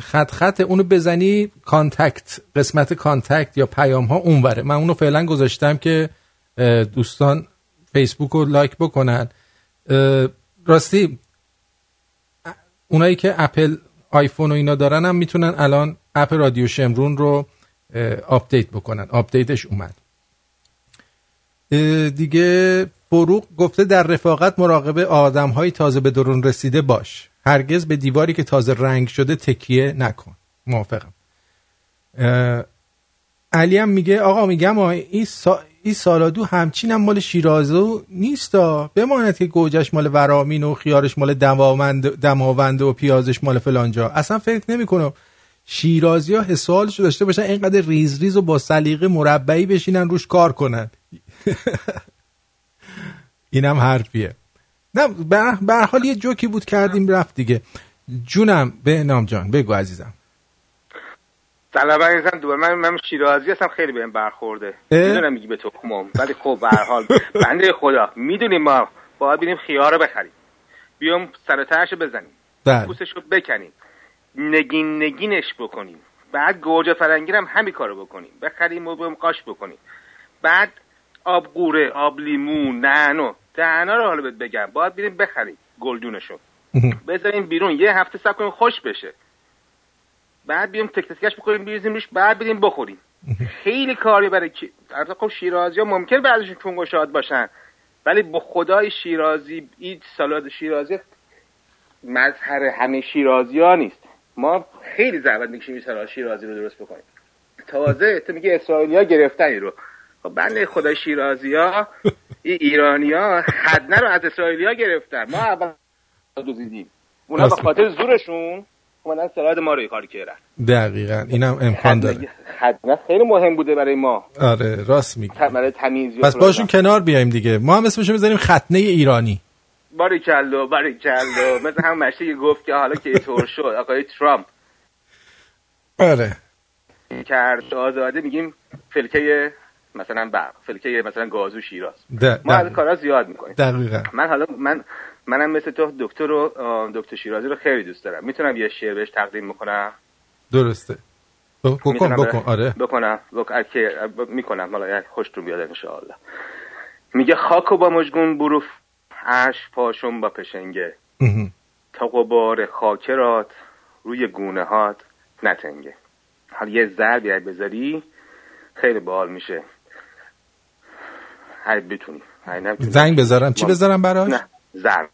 خط خط اونو بزنی contact قسمت contact یا پیام ها اونوره. من اونو فعلا گذاشتم که دوستان فیسبوک رو لایک بکنن. راستی اونایی که اپل آیفون و اینا دارن هم می‌تونن الان اپ رادیو شمرون رو آپدیت بکنن. آپدیتش اومد. دیگه فروغ گفته در رفاقت مراقب آدم های تازه به درون رسیده باش. هرگز به دیواری که تازه رنگ شده تکیه نکن. موافقم. علی هم میگه آقا میگم این, سا... این سالادو همچین هم مال شیرازو نیستا. بماند که گوجش مال ورامین و خیارش مال دماوند, و پیازش مال فلانجا اصلا فکر نمی کنم شیرازی ها حسالشو داشته باشن اینقدر ریز ریز و با سلیقه مربعی بشینن روش کار کنن. <laughs> اینم حرفیه. نه به حال یه جوکی بود کردیم رفت دیگه. جونم به نام جان بگو عزیزم. سلام عزیزم دوباره من من شیرازی هستم خیلی بهم برخورده. می‌دونم میگی به تخمم ولی خب به هر حال بنده خدا می‌دونیم ما باید بریم خیار رو بخریم. بیام سر تهش بزنیم. بله. پوستش رو بکنیم. نگین نگینش بکنیم. بعد گوجه فرنگی هم همین کارو بکنیم. بخریم و بریم قاش بکنیم. بعد آب قوره آب لیمو نعنو دهنا رو حالا بهت بگم. باید بریم بخریم گلدونشو. بذاریم بیرون. یه هفته صبر کنیم خوش بشه. بعد بیام تک تکش بکنیم بریزیم روش بعد بریم بخوریم. <laughs> خیلی کاری برای کی خب شیرازی ها ممکن بعضشون کنگوشاد باشن ولی با خدای شیرازی این سالاد شیرازی مظهر همه شیرازی ها نیست. ما خیلی زحمت می‌کشیم این سالاد شیرازی رو درست بکنیم. تازه تو میگه اسرائیلیا گرفتن رو. خب بنده خدای شیرازی ها این ایرانی ها خدنه رو از اسرائیلیا گرفتن. ما اول دوزیدیم اونا به خاطر زورشون اومدن سالاد ما رو کار کردن. دقیقا. اینم امکان داره. ختنه خیلی مهم بوده برای ما. آره راست میگی. برای تمیز پس باشون کنار بیایم دیگه. ما هم اسمشو بذاریم ختنه ایرانی. باریکلو باریکلو. مثل هم مشتی گفت که حالا که اینطور شد. آقای ترامپ. آره. کرد. آزاده میگیم فلکه مثلا برق فلکه مثلا گازو شیراز. ما از. کارا زیاد می‌کنیم. دقیقا. من حالا من منم مثل تو دکتر رو دکتر شیرازی رو خیلی دوست دارم. می‌تونم یه شعر بهش تقدیم بکنم؟ درسته. بکن بکن. آره. بکنم. می‌کنم. حالا یعنی خوشتون بیاد انشاءالله. میگه خاکو با مجگون بروف اش پاشون با پشنگه. تا قبار خاکرات روی گونه هات نتنگه. حالا یه ضربی اگه بذاری خیلی باحال میشه. هر بتونی. زنگ بذارم. چی بذارم براش؟ نه. ضرب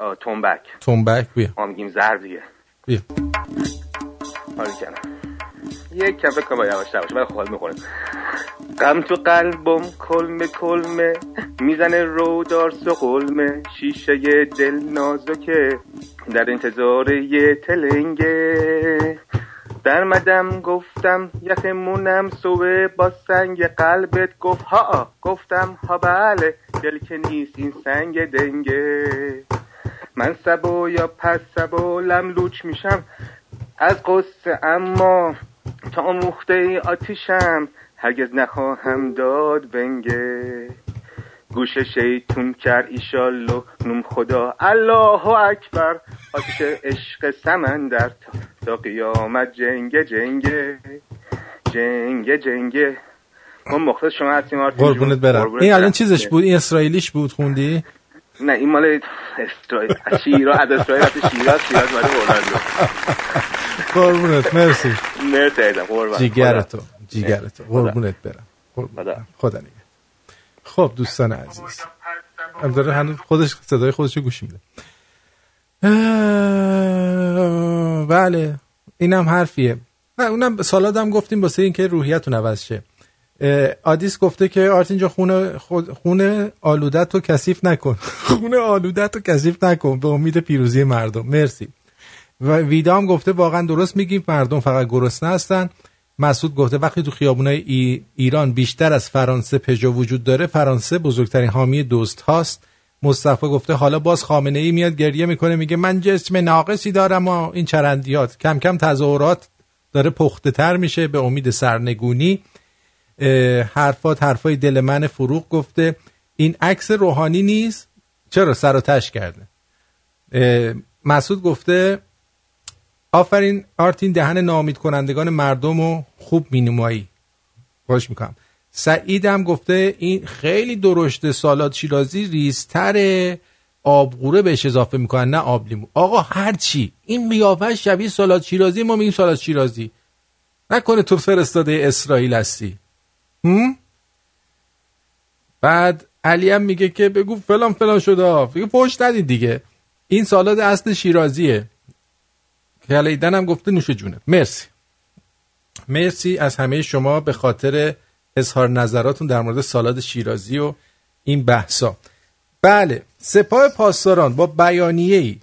آه، تنبک. تنبک بیا. ما میگیم ضرب دیگه. بیا. حالی کنم یک کم فکر کنم با یواش باشه ولی خب می‌خورم غم تو قلبم کلمه کلمه می‌زنه رو دار سقلمه شیشه دل نازکه در انتظار یه تلنگه. در مدم گفتم یخمونم صبح با سنگ قلبت گفت ها گفتم ها بله دل که نیست این سنگ دنگه. من سبو یا پس سبو لملوچ میشم از قصه اما تا آموخته آتیشم هرگز نخواهم داد بنگه. گوش شیطون کرد ایشالله نوم خدا. الله اکبر. آتیش عشق سمندر تا, تا قیامت جنگه جنگه جنگه جنگه ما مخلص شما هستیم. قربونت برم. این الان. چیزش بود؟ این اسرائیلیش بود خوندی؟ نه این مال اسرائیل. از شیراز از اسرائیل رفت شیراز شیراز مال اورلاندو قربونت مرسی. مرسی تو قربونت برم. قربونت برم. خدا نگه خب دوستان عزیز. داره هنوز خودش صدای خودش رو گوش میده. بله. اینم حرفیه. نه اونم سالادم گفتیم واسه اینکه روحیتون عوض شه. آدیس گفته که آرتین جا خونه خود خونه آلودت رو کثیف نکن. <laughs> خونه آلودت رو کثیف نکن به امید پیروزی مردم. مرسی. و ویدا هم گفته واقعا درست میگیم مردم فقط گرسنه هستن. مسعود گفته وقتی تو خیابونای ای ایران بیشتر از فرانسه پژو وجود داره فرانسه بزرگترین حامی دوست هاست. مصطفی گفته حالا باز خامنه ای میاد گریه می‌کنه میگه من جسم ناقصی دارم و این چرندیات. کم کم تظاهرات داره پخته تر میشه به امید سرنگونی. حرفات حرفای دل من فروغ گفته. این عکس روحانی نیست. چرا؟ سر و تش کرده. مسعود گفته آفرین آرتین دهن نامید کنندگان مردم رو خوب مینمایی. باش می‌کنم. هم گفته این خیلی درشته سالاد شیرازی ریزتر آبغوره بهش اضافه می‌کنن نه آب لیمو. آقا هرچی این قیافه شبیه سالاد شیرازی ما میگیم سالاد شیرازی. نکنه تو فرستاده اسرائیل هستی. هم؟ بعد علی هم میگه که بگو فلان فلان شده. بگو پشت ندید دیگه. این سالاد اصل شیرازیه. کلیدن هم گفته نوش جونه مرسی. مرسی از همه شما به خاطر اظهار نظراتون در مورد سالاد شیرازی و این بحثا. بله سپاه پاسداران با بیانیه‌ای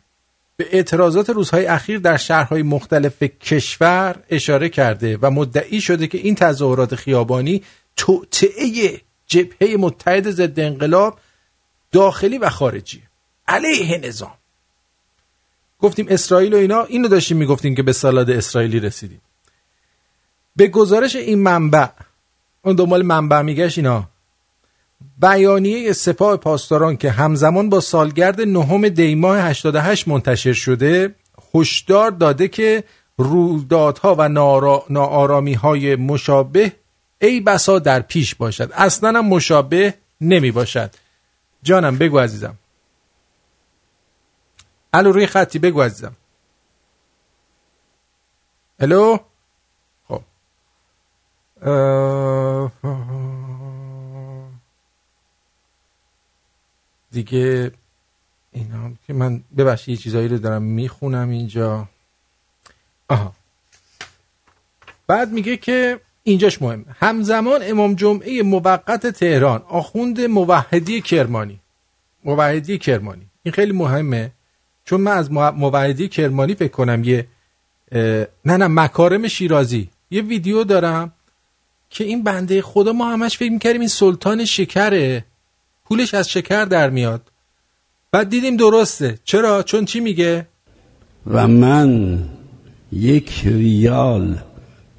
به اعتراضات روزهای اخیر در شهرهای مختلف کشور اشاره کرده و مدعی شده که این تظاهرات خیابانی توطعه جبهه متحد ضد انقلاب داخلی و خارجی. علیه نظام. گفتیم اسرائیل و اینا اینو داشتیم می‌گفتیم که به سالاد اسرائیلی رسیدیم. به گزارش این منبع اون دنبال منبع میگشت اینا. بیانیه سپاه پاسداران که همزمان با سالگرد نهم دیماه 88 منتشر شده هشدار داده که رویدادها و ناآرامی های مشابه ای بسا در پیش باشد. اصلا هم مشابه نمی باشد جانم بگو عزیزم. الو روی خطی بگو عزیزم. الو؟ خب. دیگه اینا که من ببخشید یه چیزایی رو دارم می‌خونم اینجا. آها. بعد میگه که اینجاش مهم. همزمان امام جمعه موقت تهران آخوند موحدی کرمانی. موحدی کرمانی. این خیلی مهمه. چون من از موحدی کرمانی فکر کنم یه نه نه مکارم شیرازی. یه ویدیو دارم که این بنده خدا ما همش فکر می‌کردیم این سلطان شکره پولش از شکر در میاد. بعد دیدیم درسته. چرا؟ چون چی میگه؟ و من یک ریال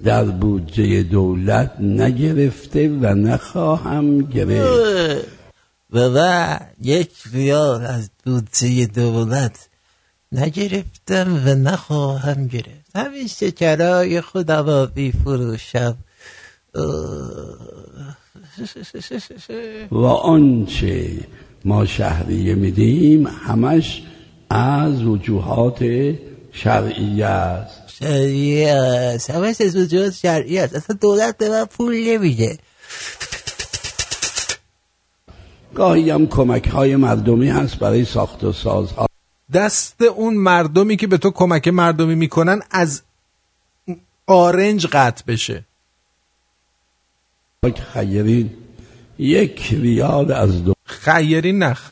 در بودجه دولت نگرفته و نخواهم گرفت. و یک ریال از بودجه دولت نگرفتم و نخواهم گرفت. همین شکرهای خودم را میفروشم. و آنچه ما شهریه میدیم همش از وجوهات شرعی است. شرعی است. همش از وجوهات شرعی است. اصلا دولت به من پول نمیده. گاهی هم کمک های مردمی هست برای ساخت و سازها. دست اون مردمی که به تو کمک مردمی می‌کنن از آرنج قطع بشه. خیرین یک ریال از دو خیرین نخ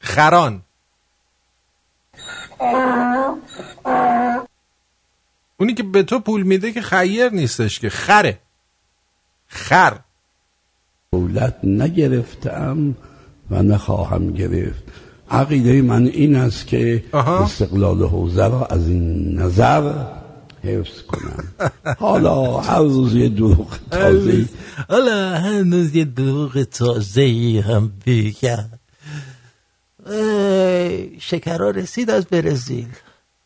خران. اونی که به تو پول میده که خیر نیستش که. خره. خر. دولت نگرفتم و نخواهم گرفت. عقیده من این است که استقلال حوزه را از این نظر حفظ کنم. <laughs> حالا هر روز یه دروغ تازه حالا هنوز یه دروغ تازه هم بگم. شکرها رسید از برزیل.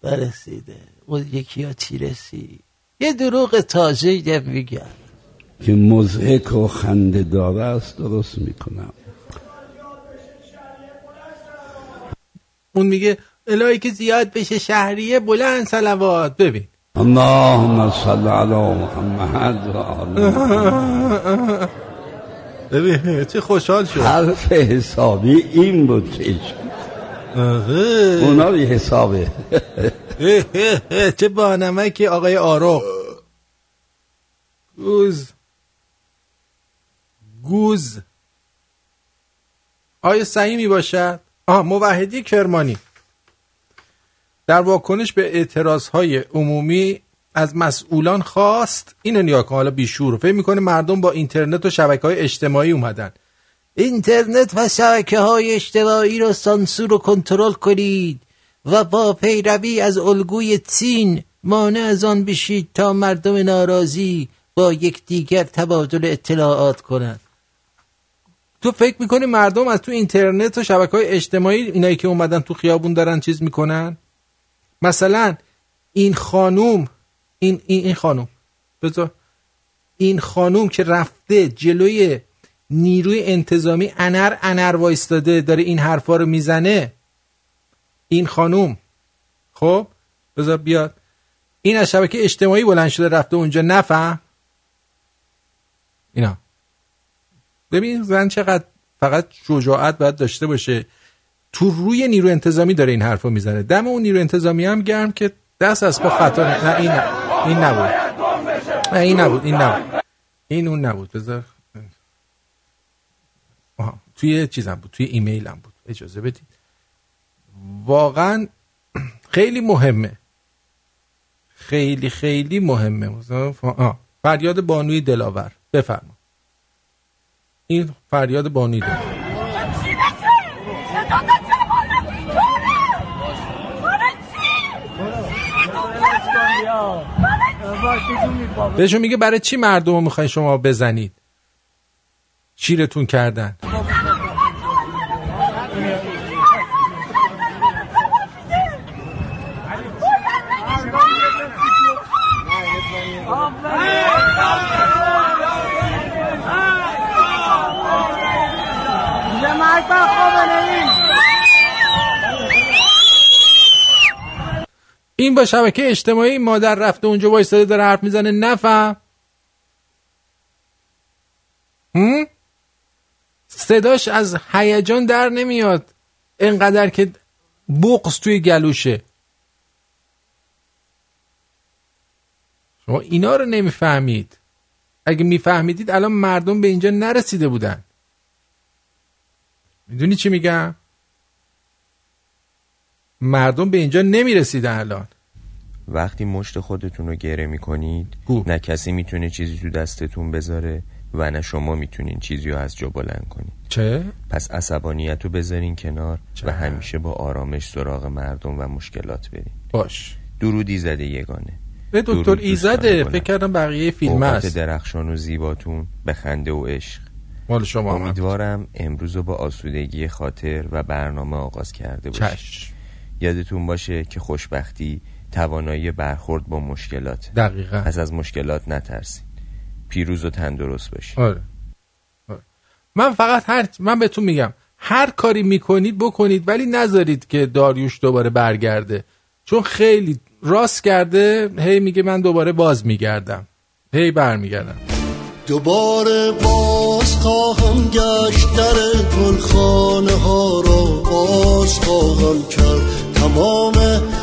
برسیده اون یکی ها چی رسید؟ یه دروغ تازه هم میگم. که مزهک و خنده داره است درست می‌کنم. اون میگه الهی که زیاد بشه شهریه بلند سلوات ببین. اللهم صل علی محمد و آل. ببین چه خوشحال شد. حرف حسابی این بود پیش اونا بی حسابه. <laughs> چه بانمکی آقای آرو. گوز. گوز. آیا صحیح باشد؟ آها موحدی کرمانی. در واکنش به اعتراض های عمومی از مسئولان خواست اینو نیا کن حالا بیشور. فکر می‌کنه مردم با اینترنت و شبکه های اجتماعی اومدن. اینترنت و شبکه های اجتماعی را سانسور و کنترل کنید و با پیروی از الگوی چین مانع از آن بشید تا مردم ناراضی با یکدیگر تبادل اطلاعات کنند. تو فکر می‌کنی مردم از تو اینترنت و شبکه های اجتماعی اینایی که اومدن تو خیابون دارن چیز می‌کنن؟ مثلا این خانوم این این, این خانوم بذار. این خانوم که رفته جلوی نیروی انتظامی انر انر وایستاده داره این حرفا رو می‌زنه. این خانوم. خب بذار بیاد. این از شبکه اجتماعی بلند شده رفته اونجا نفهم. اینا. ببین زن چقدر فقط شجاعت باید داشته باشه. تو روی نیرو انتظامی داره این حرفو می‌زنه. دم اون نیرو انتظامی هم گرم که دست از پا خطا نه این. این نبود. این نبود این نبود. این اون نبود. بذار. آها. توی چیزم بود توی ایمیلم بود. اجازه بدید. واقعا خیلی مهمه. خیلی خیلی مهمه. فریاد بانوی دلاور. بفرما. این فریاد بانوی دلاور بهشون میگه برای چی مردم رو می‌خواین شما بزنید؟ چیرتون کردن؟ این با شبکه اجتماعی مادر رفته اونجا وایستاده داره حرف می‌زنه نفهم. هم؟ صداش از هیجان در نمیاد. انقدر که بغز توی گلوشه. شما اینا رو نمی‌فهمید. اگه میفهمیدید الان مردم به اینجا نرسیده بودن. می‌دونی چی میگم؟ مردم به اینجا نمی‌رسیدن الان. وقتی مشت خودتون رو گره می‌کنید نه کسی می‌تونه چیزی تو دستتون بذاره و نه شما می‌تونین چیزی رو از جا بلند کنید. چه؟ پس عصبانیت رو بذارین کنار و همیشه با آرامش سراغ مردم و مشکلات برین. باش. درودی زده یگانه. به دکتر ایزده فکر. کردم بقیه فیلم هست. درخشان و زیباتون به خنده و عشق. مال شما. امیدوارم امروز رو با آسودگی خاطر و برنامه آغاز کرده باشید. یادتون باشه که خوشبختی توانایی برخورد با مشکلات. دقیقا. پس از مشکلات نترسید. پیروز و تندرست باشید. آره. آره. من فقط هر من بهتون میگم هر کاری می‌کنید بکنید ولی نذارید که داریوش دوباره برگرده. چون خیلی راست کرده هی میگه من دوباره باز میگردم. هی برمیگردم. دوباره باز خواهم گشت در گلخانه ها را باز خواهم کرد. تمام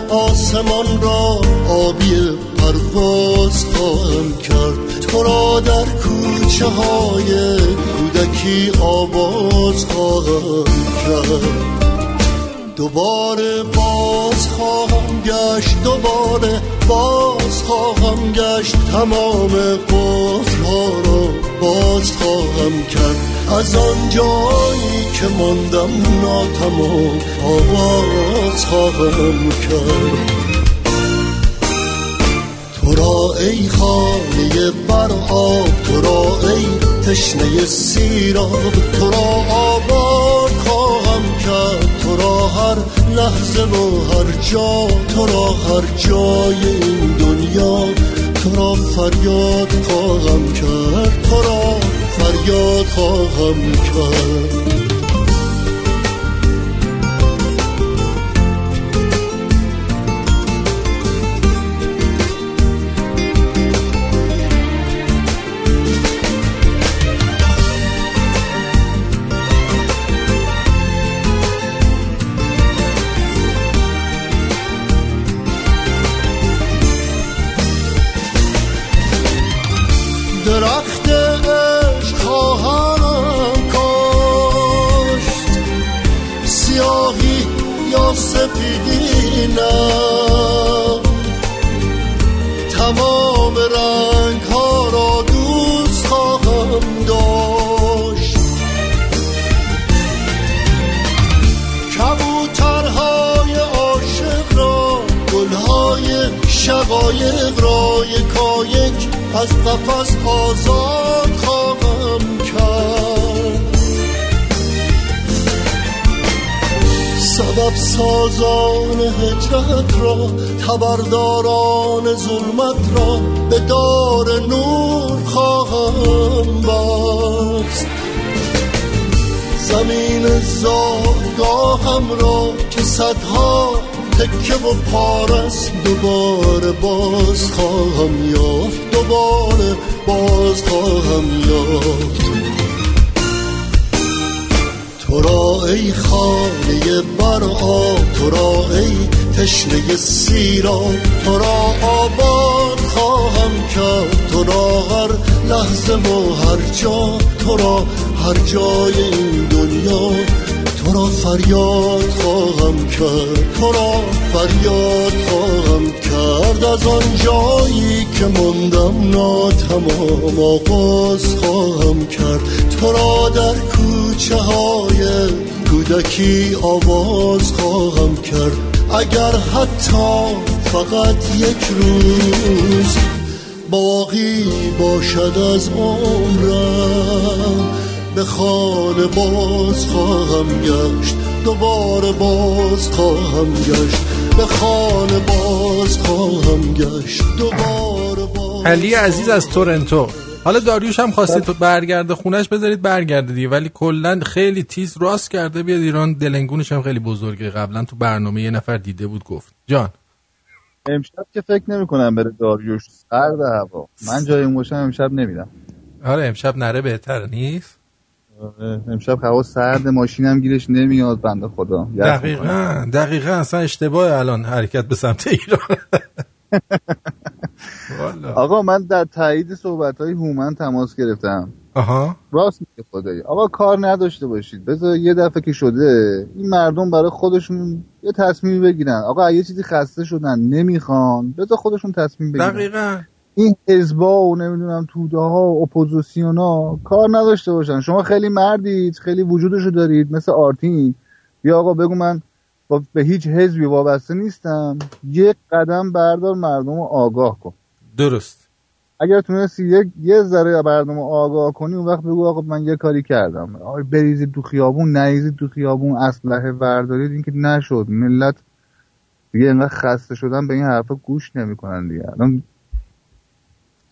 آسمان را آبی پرواز خواهم کرد. تو را در کوچه های کودکی آواز خواهم کرد. دوباره باز خواهم گشت دوباره باز خواهم گشت. تمام قفلها را باز خواهم کرد. از آن جایی که ماندم ناتمام آواز خواهم کرد. تو را ای خانه بر آب تو را ای تشنه سیراب تو را آباد خواهم کرد. تو را هر لحظه و هر جا تو را هر جای این دنیا تو را فریاد خواهم کرد. تو را فریاد خواهم کرد. از قفس آزاد خواهم کرد. سبب سازان هجرت را تبرداران ظلمت را به دار نور خواهم بست. زمین زادگاهم را که صدها تکه و پارست دوباره باز خواهم یافت. دوباره باز خواهم یافت. تو را ای خانه بر آب تو را ای تشنه سیراب تو را آباد خواهم کرد. تو را هر لحظه و هر جا تو را هر جای این دنیا. تو را فریاد خواهم کرد. تو را فریاد خواهم کرد. از آن جایی که ماندم ناتمام آغاز خواهم کرد. تو را در کوچه های کودکی آواز خواهم کرد. اگر حتی فقط یک روز باقی باشد از عمرم به خانه باز خواهم گشت. دوباره باز خواهم گشت. به خانه باز خواهم گشت. دوباره باز علی عزیز از تورنتو. حالا داریوش هم خواسته تو برگرده خونش بذارید برگرده دیگه. ولی کلا خیلی تیز راست کرده. بیاد ایران دلنگونش هم خیلی بزرگه قبلا تو برنامه یه نفر دیده بود گفت. جان. امشب که فکر نمی کنم بره داریوش سرد هوا. من جای اون باشم امشب نمیرم. آره امشب نره بهتر نیست؟ امشب هوا سرد ماشینم گیرش نمیاد بنده خدا. دقیقا دقیقا اصلا اشتباه الان حرکت به سمت ایران. <laughs> آقا من در تایید صحبت های هومن تماس گرفتم. آها. راست میگه خدایی. آقا کار نداشته باشید. بذار یه دفعه که شده این مردم برای خودشون یه تصمیمی بگیرن. آقا یه چیزی خسته شدن نمی‌خوان. بذار خودشون تصمیم بگیرن. دقیقا. این حزبا و نمی‌دونم توده ها و اپوزیسیون ها کار نداشته باشن. شما خیلی مردید خیلی وجودشو دارید مثل آرتین. بیا آقا بگو من با به هیچ حزبی وابسته نیستم. یک قدم بردار مردم رو آگاه کن. درست. اگر تونستی یک یه ذره مردم رو آگاه کنی اون وقت بگو آقا من یه کاری کردم. آقا بریزید تو خیابون نریزید تو خیابون اسلحه بردارید. این که نشد. ملت دیگه اینقدر خسته شدن به این حرفا گوش نمی‌کنن دیگه. الان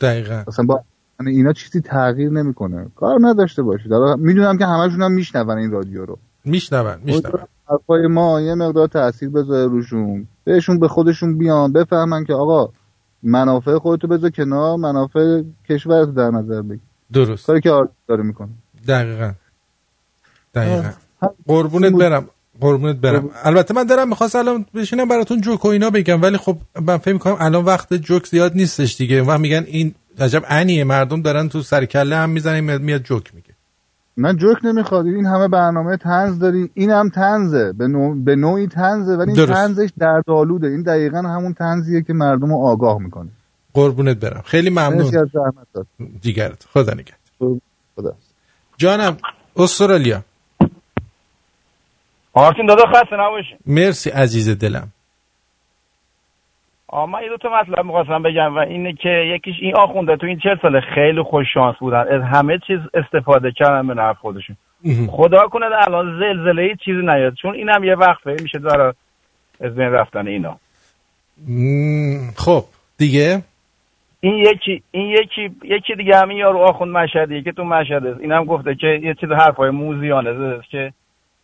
دقیقا. اصلا با یعنی اینا چیزی تغییر نمی‌کنه. کار نداشته باشید حالا می‌دونم که همشون هم میشنون این رادیو رو. میشنون میشنون. حرفای ما یه مقدار تاثیر بذاره روشون. بهشون به خودشون بیان بفهمن که آقا منافع خودتو بذار کنار منافع کشورتو در نظر بگیر. درست. کاری که داره می‌کنه. دقیقا. دقیقا. قربونت برم. قربونت برم. البته من دارم می‌خواست الان بشینم براتون جوک و اینا بگم ولی خب من فکر می‌کنم الان وقت جوک زیاد نیستش دیگه. و میگن این عجب انیه مردم دارن تو سر کله هم می‌زنن میاد جوک میگه. من جوک نمی‌خواد. این همه برنامه تنز داری. این هم تنزه به, نوع... به نوعی تنزه ولی این درست. تنزش دردآلوده. این دقیقا همون تنزیه که مردم رو آگاه می‌کنه. قربونت برم. خیلی ممنون. دیگرت. خدا نگهدار. خدا جانم استرالیا. آرتین دادا خسته نباشی مرسی عزیز دلم. آه من یه دو تا مطلب می‌خواستم بگم و اینه که یکیش این آخونده تو این چهل ساله خیلی خوش شانس بودن. از همه چیز استفاده کردن به نفع خودشون. خدا کنه الان زلزله چیزی نیاد. چون اینم یه وقت میشه داره از بین رفتن اینا. خب دیگه؟ این یکی این یکی یکی دیگه همین یارو آخوند مشهدیه که تو مشهد اینم گفته که یه چیز حرفای موزیانه زده که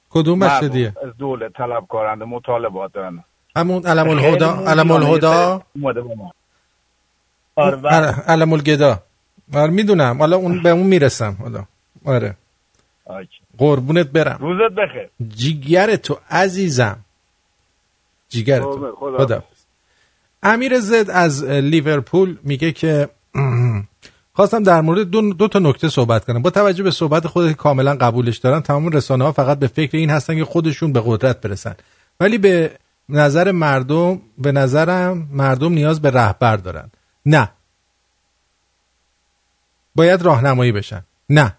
کدوم مشهدیه از دولت طلب کارنده مطالبات دارن همون علم الهدا علم الهدا یه اومده با ما. آره. عل- علم الگدا آره می‌دونم. حالا اون به اون می‌رسم. حالا. آره. قربونت برم. روزت بخیر. جیگر تو عزیزم. جیگر تو. خدا. خدا امیر زد از لیورپول میگه که خواستم در مورد دو, دو تا نکته صحبت کنم. با توجه به صحبت خود کاملا قبولش دارن تمام رسانه ها فقط به فکر این هستن که خودشون به قدرت برسن. ولی به نظر مردم به نظرم مردم نیاز به رهبر دارن. نه. باید راهنمایی بشن. نه.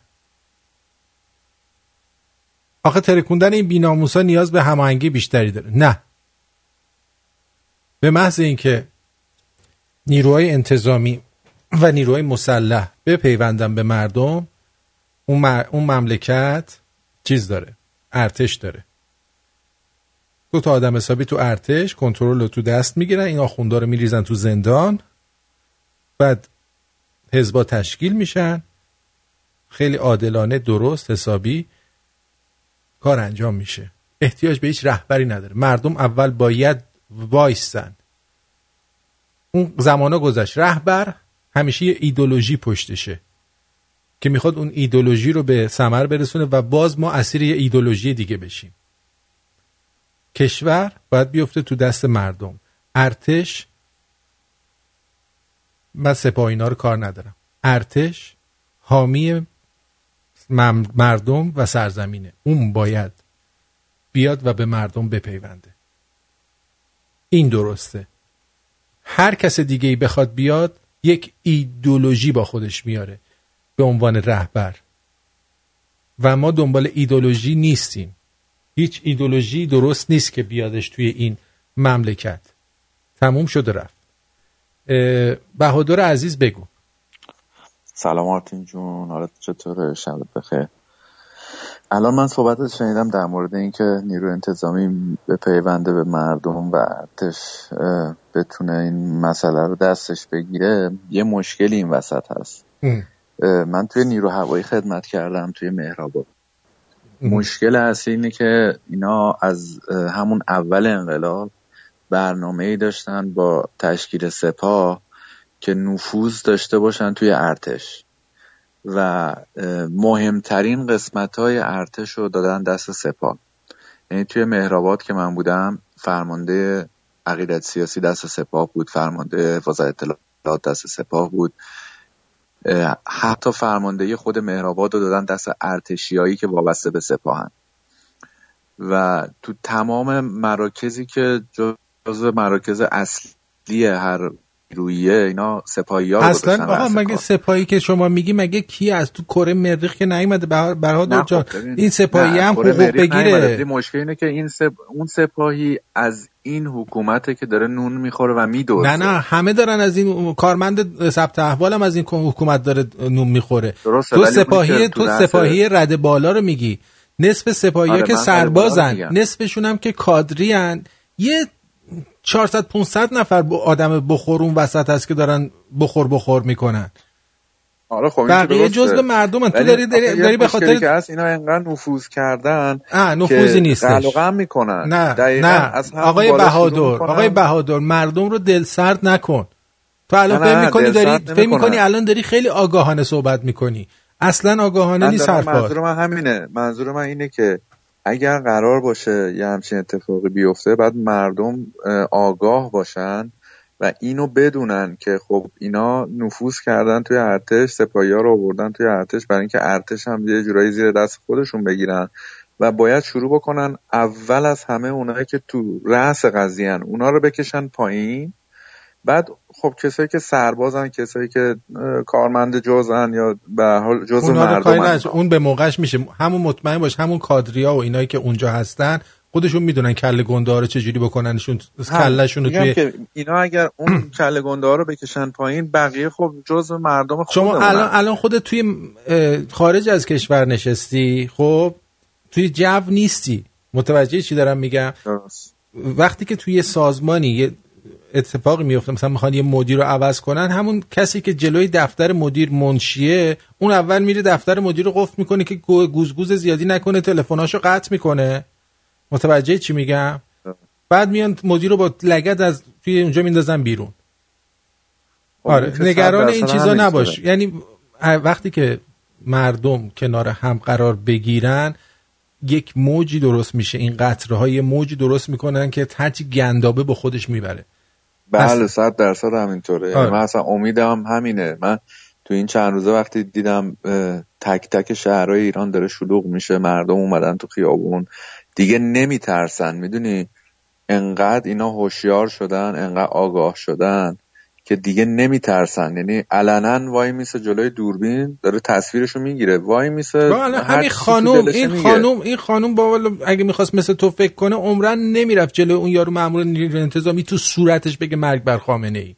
آخه ترکوندن این بیناموسا نیاز به هماهنگی بیشتری داره. نه. به محض اینکه نیروهای انتظامی و نیروهای مسلح بپیوندن به مردم اون, م- اون مملکت چیز داره ارتش داره. دو تا آدم حسابی تو ارتش کنترل رو تو دست می‌گیرن این آخوندا رو میریزن تو زندان. بعد حزبا تشکیل میشن. خیلی عادلانه درست حسابی کار انجام میشه. احتیاج به هیچ رهبری نداره. مردم اول باید وایستن. اون زمانا گذشت. رهبر همیشه یه ایدولوژی پشتشه که می‌خواد اون ایدولوژی رو به ثمر برسونه و باز ما اسیر یه ایدولوژی دیگه بشیم. کشور باید بیفته تو دست مردم. ارتش من سپاه اینا رو کار ندارم. ارتش حامی مردم و سرزمینه. اون باید بیاد و به مردم بپیونده. این درسته. هر کس دیگه ای بخواد بیاد یک ایدولوژی با خودش میاره به عنوان رهبر. و ما دنبال ایدولوژی نیستیم. هیچ ایدولوژی درست نیست که بیادش توی این مملکت. تموم شده رفت. بهادر عزیز بگو. سلام آرتین جون. حالت چطوره؟ شبت بخیر. الان من صحبت شنیدم در مورد اینکه نیرو انتظامی به پیونده به مردم و بتونه این مسئله رو دستش بگیره یه مشکلی این وسط هست. من توی نیرو هوایی خدمت کردم توی مهرآباد. مشکل اصلی اینه که اینا از همون اول انقلاب برنامه ای داشتن با تشکیل سپاه که نفوذ داشته باشن توی ارتش. و مهمترین قسمت های ارتش رو دادن دست سپاه. یعنی توی مهرآباد که من بودم فرمانده عقیدت سیاسی دست سپاه بود فرمانده حفاظت اطلاعات دست سپاه بود. حتی فرماندهی خود مهرآباد رو دادن دست ارتشیایی که وابسته به سپاهن. و تو تمام مراکزی که جزو مراکز اصلی هر نیرویه اینا سپاهی ها اصلا آقا مگه سپاهی که شما میگی مگه کی از تو کره مریخ که نیومده؟ بهادر جان این سپاهی هم حقوق بگیره. مشکل اینه که این سپ... اون سپاهی از این حکومته که داره نون می‌خوره و میدوزه. نه نه همه دارن از این کارمند ثبت احوال هم از این حکومت داره نون می‌خوره. تو سپاهی تو سپاهی رد بالا رو میگی. نصف سپاهی آره، که سربازن. نصفشون هم که کادری هن. یه 400 500 نفر با آدم بخورون وسط هست که دارن بخور بخور می‌کنن آره خب بقیه. جزء مردمن. تو داری- داری- داری به خاطر- که هست اینا انقدر نفوذ کردن آه نفوذی که نیستش قلقم می‌کنن نه دقیقاً نه از آقای بهادر. آقای بهادر مردم رو دل سرد نکن تو الان فکر می‌کنی داری فکر. می‌کنی الان داری خیلی آگاهانه صحبت می‌کنی اصلا آگاهانه نیست حرفات منظور من همینه منظور من اینه که اگر قرار باشه یه همچین اتفاقی بیفته بعد مردم اه، آگاه باشن و اینو بدونن که خب اینا نفوذ کردن توی ارتش سپاهی رو آوردن توی ارتش برای اینکه ارتش هم یه جورایی زیر دست خودشون بگیرن و باید شروع بکنن اول از همه اونایی که تو رأس قضیه اونا رو بکشن پایین بعد خب کسایی که سربازن کسایی که کارمند جزن یا به حال کاری مردم. اون به موقعش میشه. همون مطمئن باش همون کادریا و اینایی که اونجا هستن خودشون می‌دونن کله گنده رو چجوری بکننشون کلشون رو توی که اینا اگر اون <clears throat> کله گنده رو بکشن پایین بقیه خب جزء مردم شما خودمونن. الان الان خودت توی خارج از کشور نشستی. خب توی جو نیستی. متوجه چی دارم میگم؟ وقتی که توی سازمانی اتفاقی میفته. مثلا می‌خوان یه مدیر رو عوض کنن همون کسی که جلوی دفتر مدیر منشیه اون اول میره دفتر مدیر رو قفل می‌کنه که گو- گوزگوز زیادی نکنه تلفناشو قطع می‌کنه. متوجه چی میگم؟ بعد میان مدیر رو با لگد از توی اونجا میندازن بیرون. خب آره نگران این چیزا. نباش. یعنی وقتی که مردم کنار هم قرار بگیرن یک موجی درست میشه. این قطره های موجی درست می‌کنن که هرچی گندابه با خودش می‌بره. بله صد درصد همینطوره. یعنی آره. من اصلا امیدم همینه. من تو این چند روزه وقتی دیدم تک تک شهرهای ایران داره شلوغ میشه مردم اومدن تو خیابون دیگه نمیترسن. می‌دونی؟ انقدر اینا هوشیار شدن انقدر آگاه شدن. که دیگه نمیترسن. یعنی علنا وای میسه جلوی دوربین داره تصویرشو می‌گیره. وای میسه همین دلشه این. خانوم این خانوم با اگه می‌خواست مثل تو فکر کنه عمرن نمی‌رفت جلو اون یارو مامور نیروی انتظامی تو صورتش بگه مرگ بر خامنه ای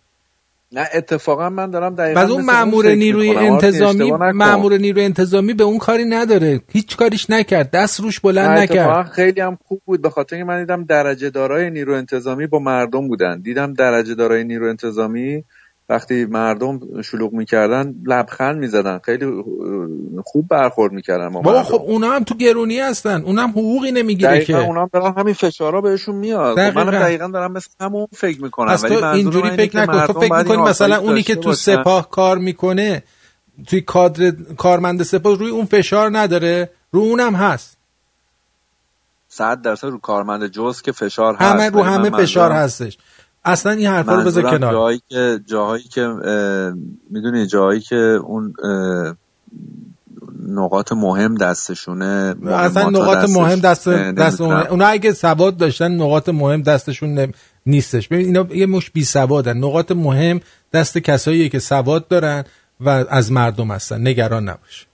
نه اتفاقا من دارم دقیقا بعد اون مامور نیروی انتظامی. مامور نیروی انتظامی به اون کاری نداره. هیچ کاریش نکرد. دست روش بلند نکرد. خیلی هم خوب بود. به خاطر اینکه من دیدم درجه دارای نیرو انتظامی با مردم بودن. دیدم درجه دارای نیرو انتظامی وقتی مردم شلوغ می‌کردن لبخند می‌زدن. خیلی خوب برخورد می‌کردن با بابا. خب اونا هم تو گرونی هستن. اونا هم حقوقی نمی‌گیره که. اونا هم دارن همین فشارا بهشون میاد. خب دقیقاً. منم دقیقا دارم مثل همون فکر می‌کنم. ولی تو اینجوری من فکر نکن. تو فکر می‌کنی مثلا اونی که تو. سپاه کار می‌کنه توی کادر کارمند سپاه روی اون فشار نداره. رو اونم هست. صد درصد رو کارمند جز که فشار هست. همه رو من همه فشار هستش. اصلا این حرفا رو بذار کنار. جاهایی که جاهایی که می‌دونی جاهایی که اون نقاط مهم دستشونه اصلا نقاط دستش- مهم دست دست اونا اگه سواد داشتن نقاط مهم دستشون نم- نیستش. ببین اینا یه مش بی سوادن. نقاط مهم دست کساییه که سواد دارن و از مردم هستن. نگران نباش.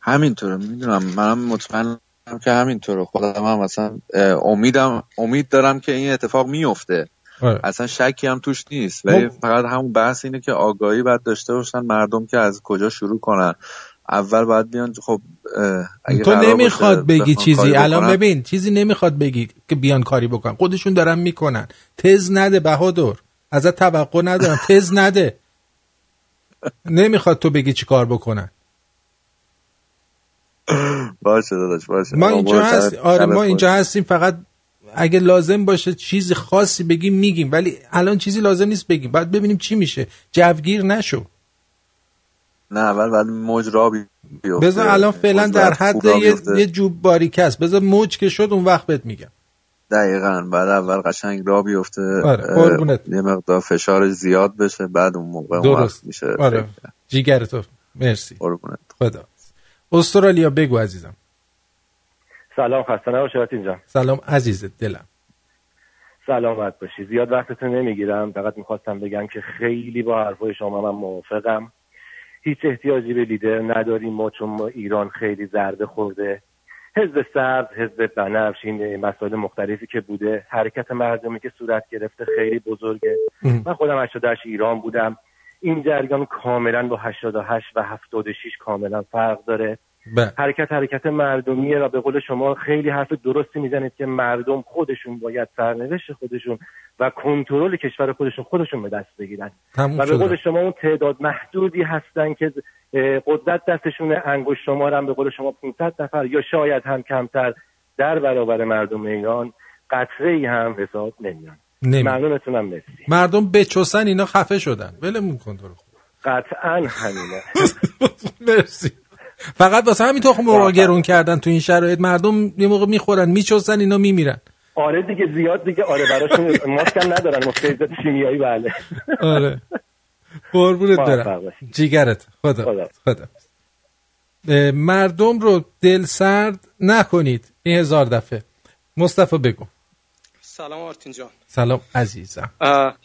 همینطوره. می‌دونم. منم مطمئنم که همینطوره. خودم هم مثلا اه، امیدم امید دارم که این اتفاق میفته آره. اصلا شکی هم توش نیست. ولی ما- فقط همون بحث اینه که آگاهی باید داشته باشن مردم که از کجا شروع کنن. اول باید بیان خب اگه تو نمی‌خواد بگی چیزی. الان بکنن، ببین چیزی نمی‌خواد بگی که بیان کاری بکن خودشون دارن می‌کنن. تز نده بهادر. ازت توقع ندارم. تز نده. <laughs> نمی‌خواد تو بگی چی کار بکنن. باشه داداش باشه. ما اینجا هست آره ما. اینجا هستیم فقط اگه لازم باشه چیز خاصی بگیم میگیم ولی الان چیزی لازم نیست بگیم. بعد ببینیم چی میشه. جوگیر نشو. نه اول بعد موج را بی- بیفته. بذار الان فعلا در حد یه. یه جوب باریک است. بذار موج که شد اون وقت بهت میگم. دقیقا بعد اول قشنگ را بیفته. آره، قربونت. یه مقدار فشار زیاد بشه بعد اون موقع اون درست. میشه آره. جیگر تو. مرسی. خدا. استرالیا بگو عزیزم. سلام خسته نباشی اینجا سلام عزیز دلم. سلامت باشی. زیاد وقتتون نمی‌گیرم. فقط می‌خواستم بگم که خیلی با حرفای شما من موافقم. هیچ احتیاجی به لیدر نداریم ما چون ما ایران خیلی زرده خورده. حزب سبز حزب بنفش این مسائل مختلفی که بوده حرکت مردمی که صورت گرفته خیلی بزرگه. من خودم 88 ایران بودم. این جریان کاملا با 88 و 76 کاملا فرق داره بله. حرکت حرکت مردمیه و به قول شما خیلی حرف درستی می‌زنید که مردم خودشون باید سرنوشت خودشون و کنترل کشور خودشون خودشون به دست بگیرن و به. قول شما اون تعداد محدودی هستن که قدرت دستشون انگشت شمارم به قول شما 500 نفر یا شاید هم کمتر در برابر مردم ایران قطره ای هم حساب نمیان نمی. ممنونتونم مرسی. مردم بچسن اینا خفه شدن. ولمون کن تو رو. خدا. قطعا همینه. <laughs> مرسی. فقط واسه همین تخم مرغ گرون کردن تو این شرایط. مردم یه موقع می‌خورن میچسن اینا میمیرن. آره دیگه زیاد دیگه. آره براشون ماسک هم ندارن ماسک شیمیایی بله. آره. قربونت برم. جیگرت. خدا. خدا. اه، مردم رو دل سرد نکنید این هزار دفعه. مصطفی بگو. سلام آرتین جان. سلام عزیزم.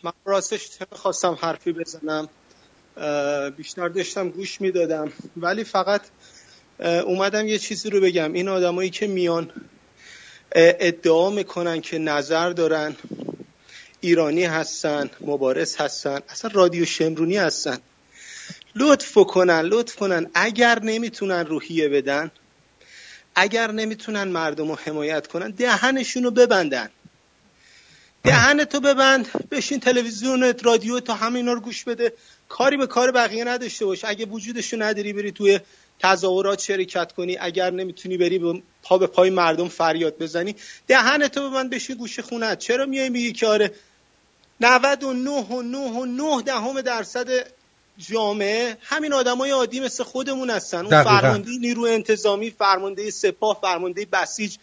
من راستش خواستم حرفی بزنم؟ بیشتر داشتم گوش می‌دادم. ولی فقط اومدم یه چیزی رو بگم. این آدمایی که میان ادعا می‌کنن که نظر دارن ایرانی هستن مبارز هستن اصلا رادیو شمرونی هستن. لطف کنن لطف کنن. اگر نمی‌تونن روحیه بدن اگر نمی‌تونن مردم رو حمایت کنن دهنشون رو ببندن. دهن تو ببند بشین تلویزیونت رادیو تا همه اینا رو گوش بده. کاری به کار بقیه نداشته باش. اگه وجودشو نداری بری توی تظاهرات شرکت کنی. اگر نمی‌تونی بری به پا به پای مردم فریاد بزنی دهن تو ببند بشین گوش خونت. چرا میای میگی که آره 99 و 9 و 9 دهم درصد جامعه همین آدمای عادی مثل خودمون هستن. اون. فرمانده نیرو انتظامی فرمانده سپاه فرمانده بسیج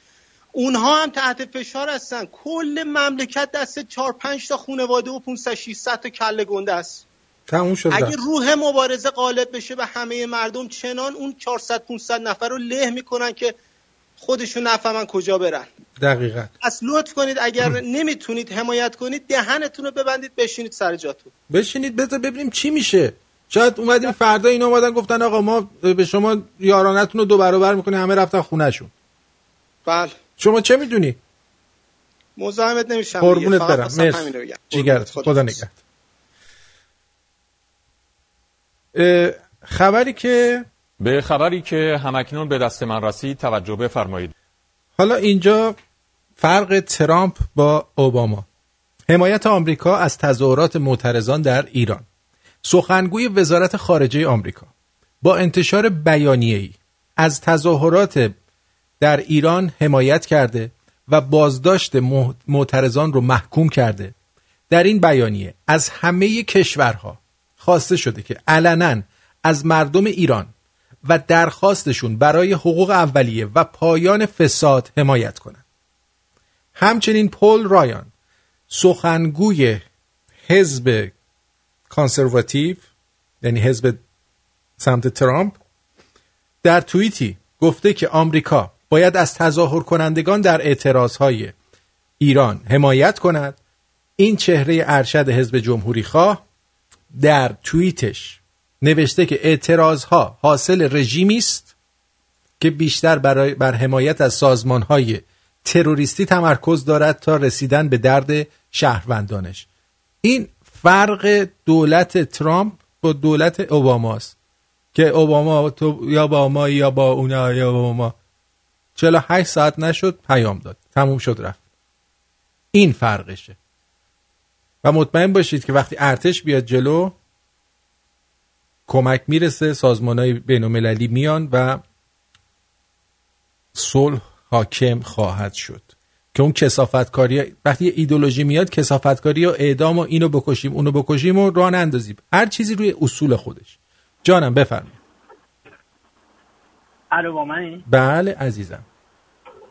اونها هم تحت فشار هستن. کل مملکت دست 4 5 تا خانواده و 500 600 تا کله گنده است. تموم شد اگه. روح مبارزه غالب بشه به همه مردم چنان اون 400 500 نفر رو له می‌کنن که خودشون نفهمن کجا برن. دقیقا. پس لطف کنید اگر نمی‌تونید حمایت کنید دهنتون رو ببندید بشینید سر جاتون. بشینید بذار ببینیم چی میشه. شاید اومدیم فردا اینا اومدن گفتن آقا ما به شما یارانتون رو دو برابر می‌کنیم همه رفتن خونهشون. بله. شما چه می‌دونی؟ مزاحمت نمیشم قربونت برم. مرسی. همین رو بگم. جیگرت قربونت. خدا نگهد خبری که به خبری که همکنون به دست من رسید توجه بفرمایید. حالا اینجا فرق ترامپ با اوباما. حمایت آمریکا از تظاهرات معترضان در ایران. سخنگوی وزارت خارجه آمریکا. با انتشار بیانیه‌ای از تظاهرات در ایران حمایت کرده و بازداشت معترضان رو محکوم کرده در این بیانیه از همه کشورها خواسته شده که علنا از مردم ایران و درخواستشون برای حقوق اولیه و پایان فساد حمایت کنند. همچنین پول رایان سخنگوی حزب کانسرواتیو یعنی حزب سمت ترامپ در توییتی گفته که آمریکا باید از تظاهر کنندگان در اعتراضهای ایران حمایت کند. این چهره ارشد حزب جمهوری خواه در توییتش نوشته که اعتراضها حاصل رژیمی است که بیشتر برای بر حمایت از سازمانهای تروریستی تمرکز دارد تا رسیدن به درد شهروندانش. این فرق دولت ترامپ با دولت اوباماست که اوباما تو یا با ما یا با اونا یا با ما. 48 ساعت نشد پیام داد. تموم شد رفت. این فرقشه. و مطمئن باشید که وقتی ارتش بیاد جلو کمک می‌رسه سازمان های بین المللی میان و صلح حاکم خواهد شد. که اون کسافتکاری وقتی یه ایدولوژی میاد کسافتکاری و اعدام و اینو بکشیم اونو بکشیم و راه نندازیم. هر چیزی روی اصول خودش. جانم بفرمایید. الو با منی؟ بله عزیزم.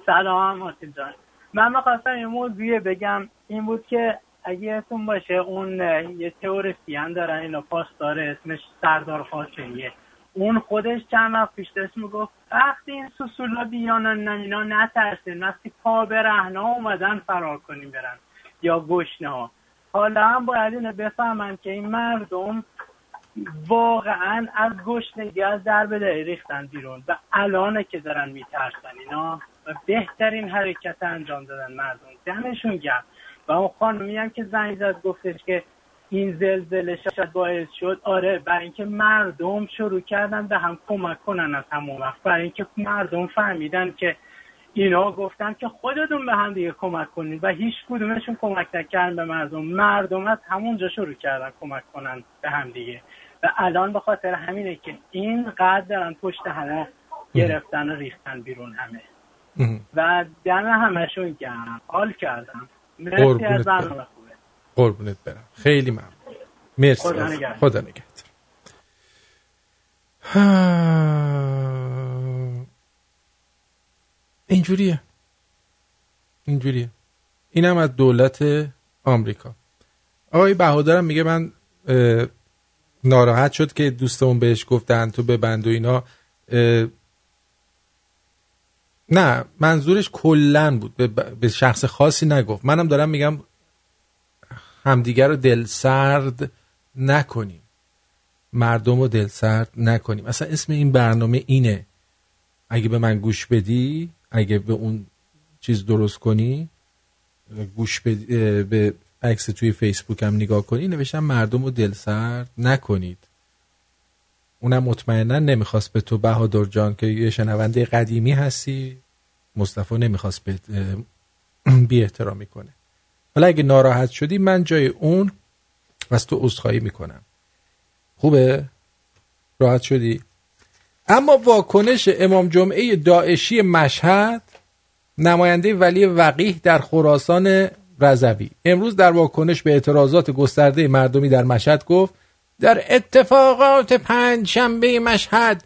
سلام مارتین جان. من می‌خواستم یه موضوعی بگم. این بود که اگه اسم باشه اون یه تئوریسین دارن اینو داره اسمش سردار خاچریه اون خودش چند وقت پیش داشت می‌گفت وقتی این سسولا بیان اینا نترسین وقتی پا به رهنا اومدن فرار کنیم برن. یا گشنه ها حالا هم باید اینو بفهمن که این مردم واقعا از گشنگی از در به ریختن بیرون. و الانه که دارن میترسن اینا و بهترین حرکت انجام دادن مردم. دمشون گرم. و اون خانمی هم که زنگ زد گفتش که این زلزله شاید باعث شد. آره برای اینکه مردم شروع کردن به هم کمک کنن از همون وقت. برای اینکه مردم فهمیدن که اینا گفتن که خودتون به هم دیگه کمک کنید و هیچ کدومشون کمک نکردن به مردم. مردم از همونجا شروع کردن کمک کنن به هم دیگه. و الان به خاطر همینه که این قدر دارن پشت همه گرفتن و ریختن بیرون همه. و دم همشون گرم. حال کردم. مرسی از برنامه خوبه. قربونت برم. خیلی ممنون. مرسی خدا نگهدار. خدا نگهدار. اینجوریه. اینجوریه. اینم از دولت آمریکا. آقای بهادرم میگه من ناراحت شد که دوستمون بهش گفتن تو ببند و اینا. نه منظورش کلا بود. به شخص خاصی نگفت. منم دارم میگم همدیگر رو دل سرد نکنیم. مردم رو دل سرد نکنیم. اصلا اسم این برنامه اینه. اگه به من گوش بدی اگه به اون چیز درست کنی گوش بدی به عکس توی فیسبوک هم نگاه کنی نوشتم مردم رو دل سرد نکنید. اونم مطمئنا نمی‌خواست به تو بهادر جان که یه شنونده قدیمی هستی مصطفی نمی‌خواست به <clears throat> بی احترامی کنه. حالا اگه ناراحت شدی من جای اون از تو عذرخواهی می‌کنم. خوبه؟ راحت شدی؟ اما واکنش امام جمعه داعشی مشهد نماینده ولی وقیه در خراسان رضوی امروز در واکنش به اعتراضات گسترده مردمی در مشهد گفت در اتفاقات پنج شنبه مشهد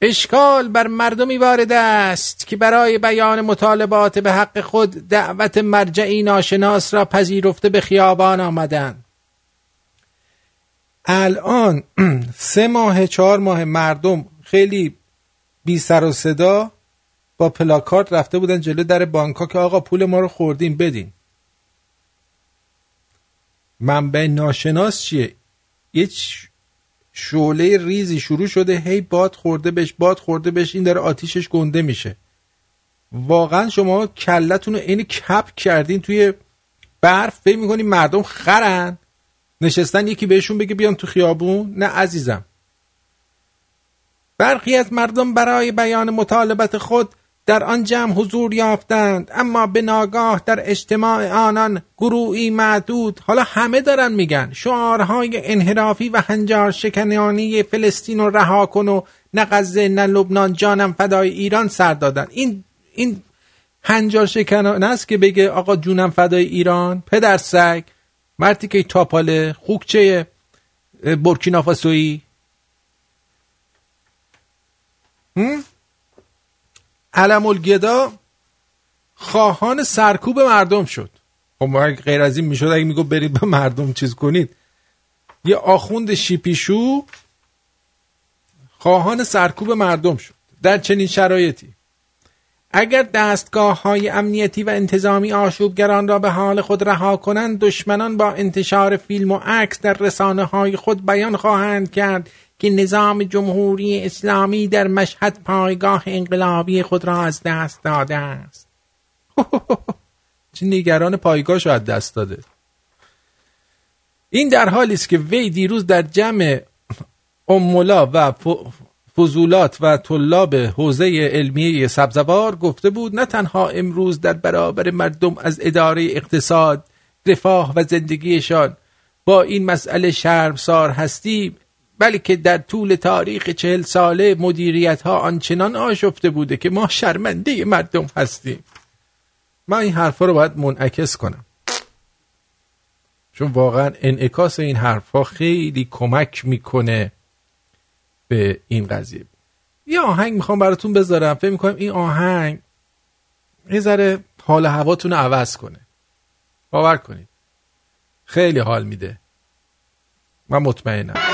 اشکال بر مردمی وارد است که برای بیان مطالبات به حق خود دعوت مرجعی ناشناس را پذیرفته به خیابان آمدند. الان <clears throat> سه ماه چهار ماه مردم خیلی بی سر و صدا با پلاکارت رفته بودن جلو در بانکا که آقا پول ما رو خوردیم بدین. منبع ناشناس چیه؟ یه شعله ریزی شروع شده هی باد خورده بهش باد خورده بهش این داره آتیشش گنده میشه. واقعا شما کلتون رو این کپ کردین توی برف فکر می‌کنین مردم خرن؟ نشستن یکی بهشون بگه بیان تو خیابون؟ نه عزیزم. برخی از مردم برای بیان مطالبت خود در آن جمع حضور یافتند اما به ناگاه در اجتماع آنان گروهی معدود حالا همه دارن میگن شعارهای انحرافی و هنجار شکنانی فلسطین رو رها کن و نه غزه نه لبنان جانم فدای ایران سر دادن. این این هنجار شکنانه است که بگه آقا جونم فدای ایران پدر سگ مرتی که تاپاله خوکچه برکینافاسوی علم الگدا خواهان سرکوب مردم شد. خب غیر از این می‌شد اگه میگو برید به مردم چیز کنید. یه آخوند شیپیشو خواهان سرکوب مردم شد. در چنین شرایطی. اگر دستگاه های امنیتی و انتظامی آشوبگران را به حال خود رها کنند دشمنان با انتشار فیلم و عکس در رسانه های خود بیان خواهند کرد که نظام جمهوری اسلامی در مشهد پایگاه انقلابی خود را از دست داده است. <laughs> چه نگران پایگاه شاید دست داده. این در حالی است که وی دیروز در جمع امولا و فضولات و طلاب حوزه علمیه سبزوار گفته بود نه تنها امروز در برابر مردم از اداره اقتصاد رفاه و زندگیشان با این مسئله شرمسار هستیم بلکه در طول تاریخ چهل ساله مدیریت ها آنچنان آشفته بوده که ما شرمنده مردم هستیم. من این حرفا رو باید منعکس کنم. چون واقعا انعکاس این حرفا خیلی کمک می‌کنه به این قضیه. یه آهنگ می‌خوام براتون بذارم. فکر می‌کنم این آهنگ یه ذره حال هواتون رو عوض کنه. باور کنید. خیلی حال میده. من مطمئنم.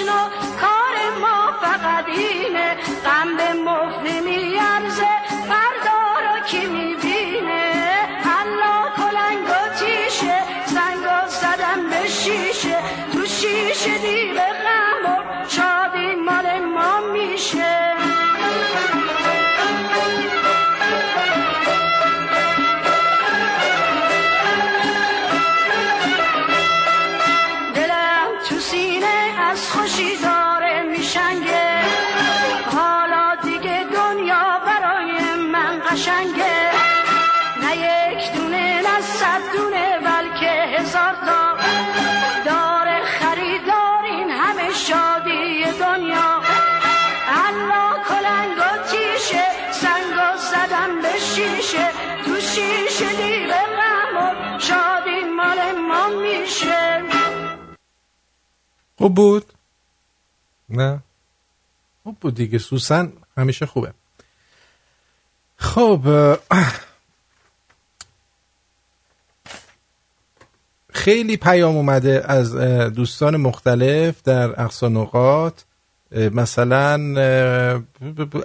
گل خوب بود؟ نه. خوب بود دیگه. سوسن همیشه خوبه. خب خیلی پیام اومده از دوستان مختلف در اقصا نقاط. مثلا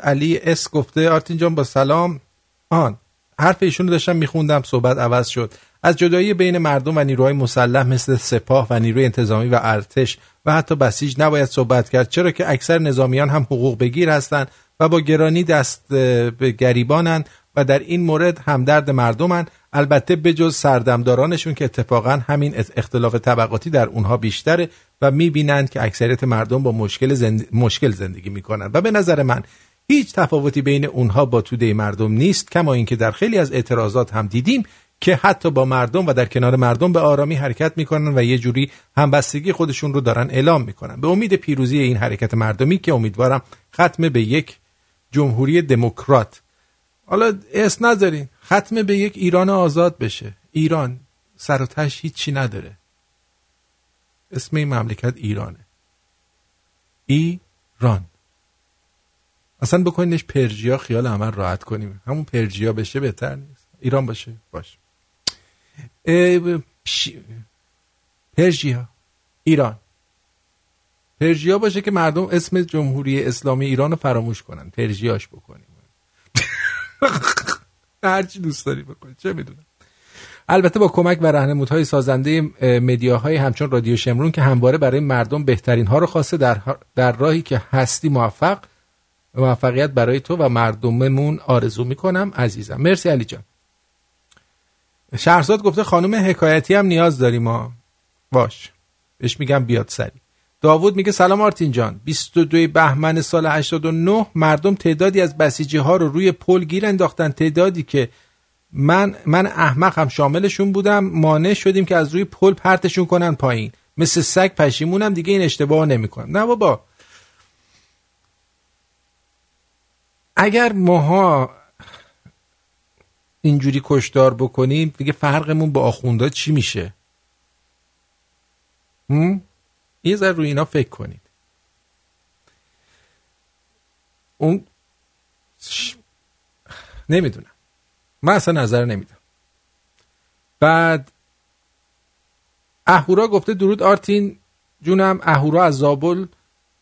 علی اس گفته آرتین جان با سلام. آن حرف ایشون رو داشتم میخوندم صحبت عوض شد. از جدایی بین مردم و نیروهای مسلح مثل سپاه و نیروی انتظامی و ارتش و حتی بسیج نباید صحبت کرد چرا که اکثر نظامیان هم حقوق بگیر هستند و با گرانی دست به گریبانند و در این مورد همدرد مردمند. البته بجز سردمدارانشون که اتفاقا همین اختلاف طبقاتی در اونها بیشتره و می‌بینند که اکثریت مردم با مشکل, زند... مشکل زندگی می‌کنند. و به نظر من هیچ تفاوتی بین اونها با توده مردم نیست کما اینکه در خیلی از اعتراضات هم دیدیم که حتی با مردم و در کنار مردم به آرامی حرکت می‌کنن و یه جوری همبستگی خودشون رو دارن اعلام می‌کنن. به امید پیروزی این حرکت مردمی که امیدوارم ختم به یک جمهوری دموکرات. حالا اس نذارین ختم به یک ایران آزاد بشه. ایران سر و تش هیچی نداره. اسم این مملکت ایرانه. ایران. اصلا بکنینش پرژیا خیال عمل راحت کنیم. همون پرژیا بشه بهتر نیست. ایران باشه. باش. اه، ش... پرژیا ایران. پرژیا باشه که مردم اسم جمهوری اسلامی ایران رو فراموش کنن. پرژیاش بکنیم. <laughs> هرچی دوست داری بکنی چه می‌دونم. البته با کمک و راهنمودهای سازنده اه، مدیاهای همچون رادیو شمرون که همواره برای مردم بهترین ها رو خواسته در, در راهی که هستی موفق موفقیت برای تو و مردممون آرزو می‌کنم عزیزم. مرسی علی جان. شهرزاد گفته خانم حکایتی هم نیاز داریم ما. باش. بهش میگم بیاد سری. داوود میگه سلام آرتین جان. 22 بهمن سال 89 مردم تعدادی از بسیجی ها رو روی پل گیر انداختن. تعدادی که من من احمق هم شاملشون بودم. مانع شدیم که از روی پل پرتشون کنن پایین. مثل سگ پشیمونم دیگه این اشتباه نمی‌کنم نه بابا. اگر ماها اینجوری کشدار بکنیم دیگه فرقمون با آخوندا چی میشه؟ یه ذره روی اینا فکر کنید. اون نمی‌دونم. من اصلا نظر نمیدم. بعد اهورا گفته درود آرتین جونم اهورا از زابل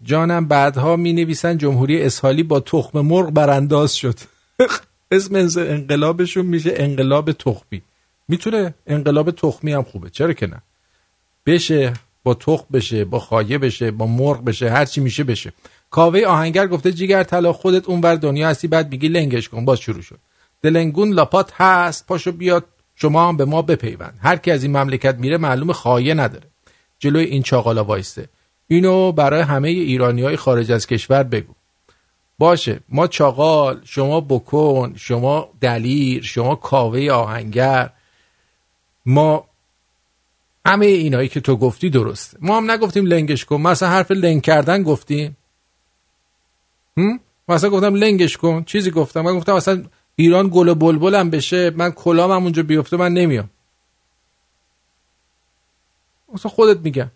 جانم بعدها می نویسن جمهوری اسحالی با تخم مرغ برانداز شد. <laughs> اسم انقلابشون میشه انقلاب تخمی. می‌تونه انقلاب تخمی هم خوبه. چرا که نه؟ بشه با تخم بشه با خایه بشه با مرغ بشه هر چی میشه بشه. کاوه آهنگر گفته جیگر طلا خودت اونور دنیا هستی بعد میگی لنگش کن باز شروع شد. دلنگون لاپات هست پاشو بیاد شما هم به ما بپیوند. هر کی از این مملکت میره معلوم خایه نداره. جلوی این چاقالا وایسته. اینو برای همه ایرانی های خارج از کشور بگو. باشه ما چاقال شما بکن شما دلیر شما کاوه آهنگر. ما همه اینایی که تو گفتی درسته. ما هم نگفتیم لنگش کن. مثلا حرف لنگ کردن گفتیم. هم؟ مثلا گفتم لنگش کن. چیزی گفتم. من گفتم مثلا ایران گل و بلبلم بشه. من کلام هم اونجا بیفته من نمیام. مثلا خودت میگم.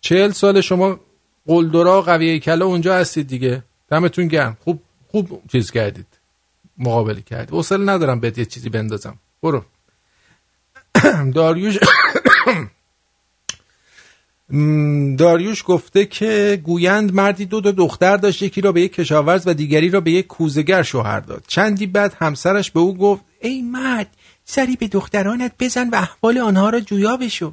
چهل سال شما قلدرا قویه کلا اونجا هستید دیگه. دمتون گرم. خوب خوب چیز کردید. مقابله کردید. وصل ندارم بهت یه چیزی بندازم. برو. <coughs> داریوش <coughs> داریوش گفته که گویند مردی دو دو دختر داشت یکی را به یک کشاورز و دیگری را به یک کوزگر شوهر داد. چندی بعد همسرش به او گفت ای مرد سری به دخترانت بزن و احوال آنها را جویا بشو.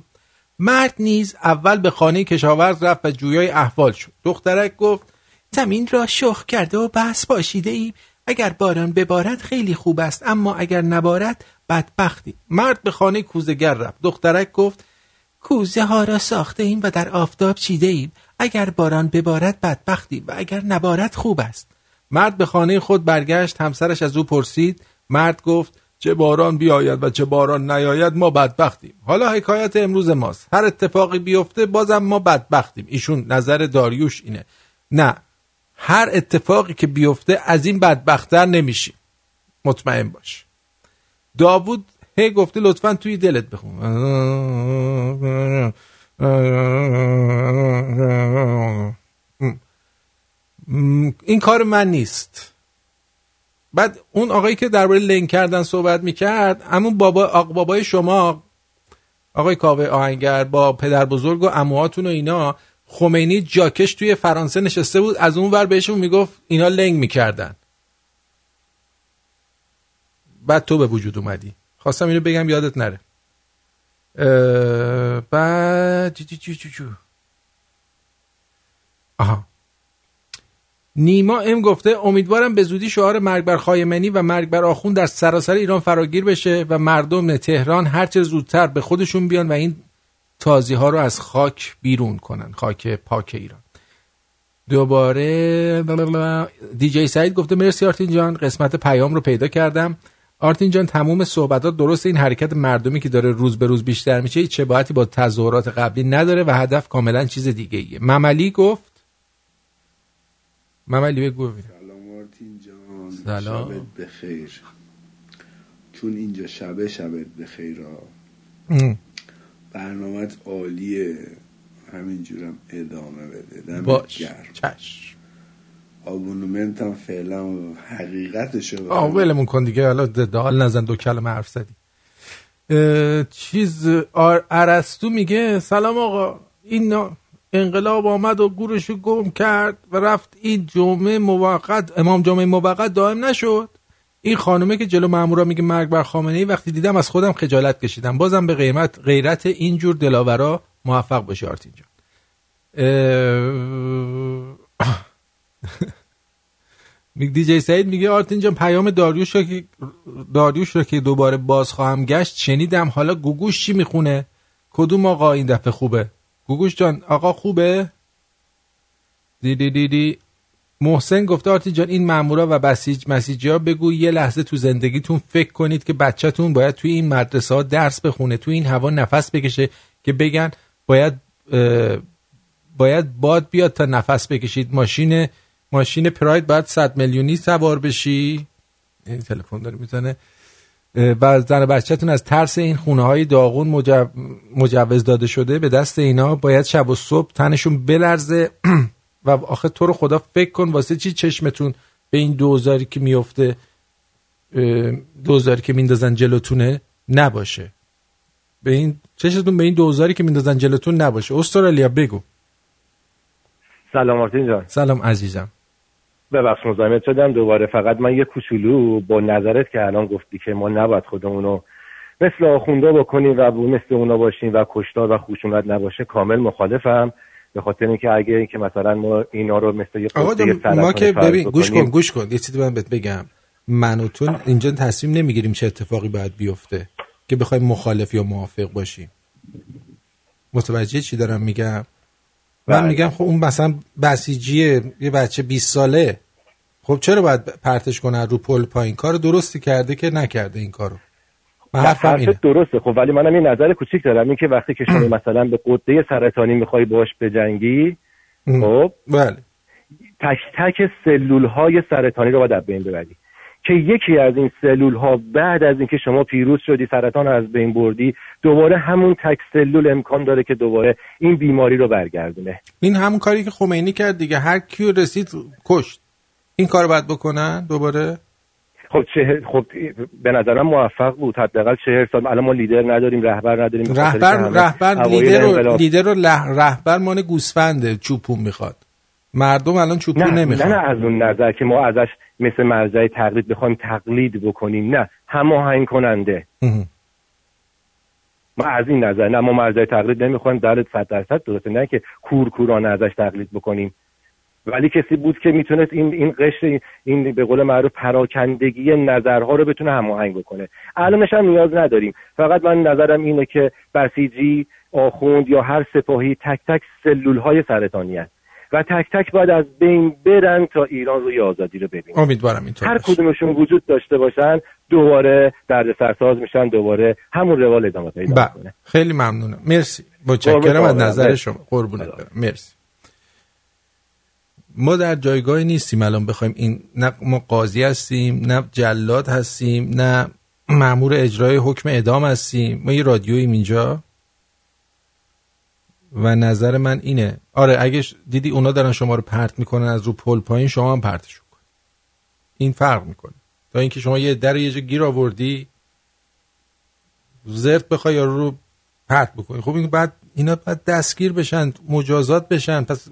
مرد نیز اول به خانه کشاورز رفت و جویای احوال شد. دخترک گفت زمین را شخ کرده و بس باشیده ایم اگر باران ببارد خیلی خوب است اما اگر نبارد بدبختی. مرد به خانه کوزگر رفت. دخترک گفت کوزه ها را ساخته ایم و در آفتاب چیده ایم. اگر باران ببارد بدبختی و اگر نبارد خوب است. مرد به خانه خود برگشت. همسرش از او پرسید. مرد گفت چه باران بیاید و چه باران نیاید ما بدبختیم. حالا حکایت امروز ماست. هر اتفاقی بیفته بازم ما بدبختیم. ایشون نظر داریوش اینه. نه هر اتفاقی که بیفته از این بدبختتر نمیشیم. مطمئن باش. داوود هی گفته لطفا توی دلت بخون. این کار من نیست. بعد اون آقایی که درباره لنک کردن صحبت می‌کرد همون بابا آقا بابای شما آقای کاوه آهنگر با پدر بزرگ و اموهاتون و اینا خمینی جاکش توی فرانسه نشسته بود از اون ور بهشون می‌گفت اینا لنگ می‌کردن. بعد تو به وجود اومدی. خواستم اینو بگم یادت نره. بعد آها. نیما ام گفته امیدوارم به زودی شعار مرگ بر خایمنی و مرگ بر آخون در سراسر ایران فراگیر بشه و مردم تهران هرچه زودتر به خودشون بیان و این تازی ها رو از خاک بیرون کنن خاک پاک ایران. دوباره دیجی سعید گفته مرسی آرتین جان قسمت پیام رو پیدا کردم. آرتین جان تموم صحبتات درست این حرکت مردمی که داره روز به روز بیشتر میشه هیچ شباهتی با تظاهرات قبلی نداره و هدف کاملا چیز دیگه ایه مملی گفت مملی بگو سلام آرتین جان. سلام. شبت بخیر. چون اینجا شبه شبت بخیر برنامت عالیه. همینجورم ادامه بده. دمت باش. گرم. چشم. آبونومنتم فعلا حقیقتشو آه ولمون کن دیگه. حالا دال نزن دو کلمه حرف زدی. چیز آر- ارسطو میگه سلام آقا. این انقلاب آمد و گورشو گم کرد و رفت این جمعه موقت امام جمعه موقت دائم نشد. این خانومه که جلو مامورا میگه مرگ بر خامنه ای وقتی دیدم از خودم خجالت کشیدم. بازم به قیمت غیرت اینجور دلاورا موفق باشی آرتین جان اه، دیجی سعید میگه آرتین جان پیام داریوش رو که داریوش رو که دوباره باز خواهم گشت شنیدم. حالا گوگوش چی می‌خونه؟ کدوم آقا این دفعه خوبه؟ گوگوش جان آقا خوبه؟ دی دی دی دی. محسن گفته آرتین جان این مامورا و بسیج مسیجی ها بگو یه لحظه تو زندگیتون فکر کنید که بچهتون باید توی این مدرسه ها درس بخونه توی این هوا نفس بکشه که بگن باید باید باد بیاد تا نفس بکشید. ماشین ماشین پراید باید 100 میلیونی سوار بشی. این تلفن داره می‌زنه. و زن بچهتون از ترس این خونه های داغون مجوز داده شده به دست اینا باید شب و صبح تنشون بلرزه. <clears throat> و آخه تو رو خدا فکر کن واسه چی چشمتون به این دوزاری که میفته دوزاری که میندازن جلوتونه نباشه. به این چشتون به این دوزاری که میندازن جلوتون نباشه. استرالیا بگو. سلام آرتین جان. سلام عزیزم. ببخش مزاحمت شدم. دوباره فقط من یه کوچولو با نظرت که الان گفتی که ما نباید خودمونو مثل آخونده بکنیم و مثل اونا باشیم و کشتار و خشونت نباشه کامل مخالفم. به خاطر اینکه اگه که مثلا ما اینا رو مثل یه ما که ببین گوش کن گوش کن. یه چیزی من بهت بگم. من و تو اینجا تصمیم نمی‌گیریم چه اتفاقی باید بیفته که بخوایم مخالف یا موافق باشیم. متوجه چی دارم میگم؟ من بله. میگم خب اون مثلا بسیجیه یه بچه 20 ساله. خب چرا باید پرتش کنه رو پل پایین؟ کار درستی کرده که نکرده این کارو. حرف درسته. خب ولی منم یه نظر کوچیک دارم. این که وقتی که شما مثلا به قده سرطانی می‌خوای باش بجنگی خب؟ بله. تک تک سلول های سرطانی رو باید بین ببری. که یکی از این سلول ها بعد از اینکه شما پیروز شدی سرطان از بین بردی دوباره همون تک سلول امکان داره که دوباره این بیماری رو برگردونه. این همون کاری که خمینی کرد دیگه. هر کیو رسید کشت. این کار باید بکنن دوباره؟ خب چه خب به نظرم موفق بود. حداقل چهر سال. الان ما لیدر نداریم رهبر نداریم. رهبر رهبر لیدر رو لیدر رو رهبر مان گوسفنده چوپون می‌خواد. مردم الان چوپون نمی‌خواد نه از اون نظر که ما ازش مثل مرزای تقلید بخوایم تقلید بکنیم. نه هماهنگ کننده. ما از این نظر نه ما مرزای تقلید نمی‌خوایم در صد درصد درسته. نه که کورکورانه ازش تقلید بکنیم. ولی کسی بود که می‌تونست این این قشر این به قول معروف پراکندگی نظرها رو بتونه هماهنگ بکنه. الانش هم نیاز نداریم. فقط من نظرم اینه که بسیجی آخوند یا هر سپاهی تک تک سلول های سرطانی هست. و تک تک باید از بین برن تا ایران روی آزادی رو ببینن. امیدوارم اینطور هر کدومشون وجود داشته باشن دوباره درد سرساز میشن دوباره همون روال ادامه پیدا بله. کنه خیلی ممنونم. مرسی. متشکرم از نظر شما. قربونت برم. مرسی. ما در جایگاهی نیستیم الان بخوایم این نه ما قاضی هستیم نه جلاد هستیم نه مامور اجرای حکم اعدام هستیم. ما یه رادیوییم اینجا. و نظر من اینه. آره اگه دیدی اونا دارن شما رو پرت می‌کنن از رو پل پایین شما هم پرتشون کن این فرق می‌کنه. تا اینکه شما یه در یه جا گیر آوردی زرت بخوای یا رو پرت بکنی. خب این بعد اینا بعد دستگیر بشن مجازات بشن پس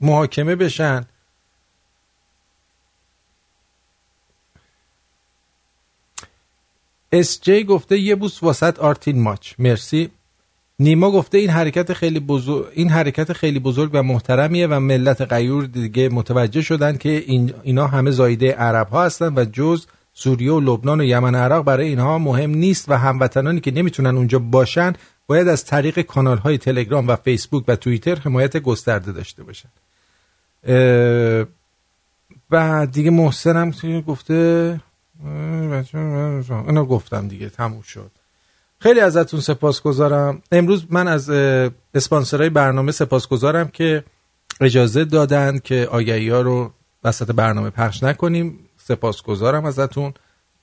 محاکمه بشن. اس جی گفته یه بوس واسط آرتین ماچ. مرسی. نیما گفته این حرکت خیلی بزرگ این حرکت خیلی بزرگ و محترمیه و ملت غیور دیگه متوجه شدن که این اینا همه زایده عرب ها هستن و جز سوریه و لبنان و یمن عراق برای اینها مهم نیست و هموطنانی که نمی‌تونن اونجا باشن باید از طریق کانال های تلگرام و فیسبوک و توییتر حمایت گسترده داشته باشن. و دیگه محسنم گفته اینو گفتم دیگه تموم شد. خیلی ازتون سپاسگزارم. امروز من از اسپانسرهای برنامه سپاسگزارم که اجازه دادن که آگهی ها رو وسط برنامه پخش نکنیم. سپاسگزارم ازتون.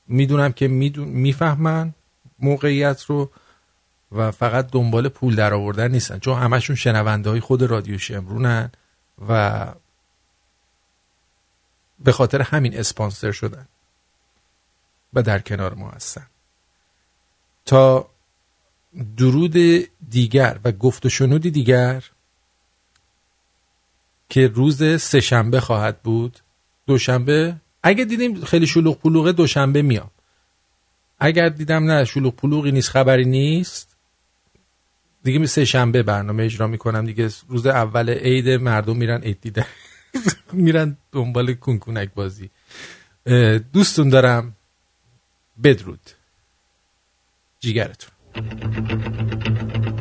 می‌دونم که می‌فهمن موقعیت رو و فقط دنبال پول در آوردن نیستن چون همشون شنونده های خود رادیو شمرونن و به خاطر همین اسپانسر شدن و در کنار ما هستن. تا درود دیگر و گفت و شنود دیگر که روز سهشنبه خواهد بود. دوشنبه اگه دیدیم خیلی شلوغ پلوغه دوشنبه میام. اگر دیدم نه شلوغ پلوغی نیست خبری نیست دیگه سه شنبه برنامه اجرا می‌کنم. دیگه روز اول عید مردم میرن عید دیدن <laughs> میرن دنبال کنکونک بازی. دوستون دارم. بدرود. جیگرتون زندگی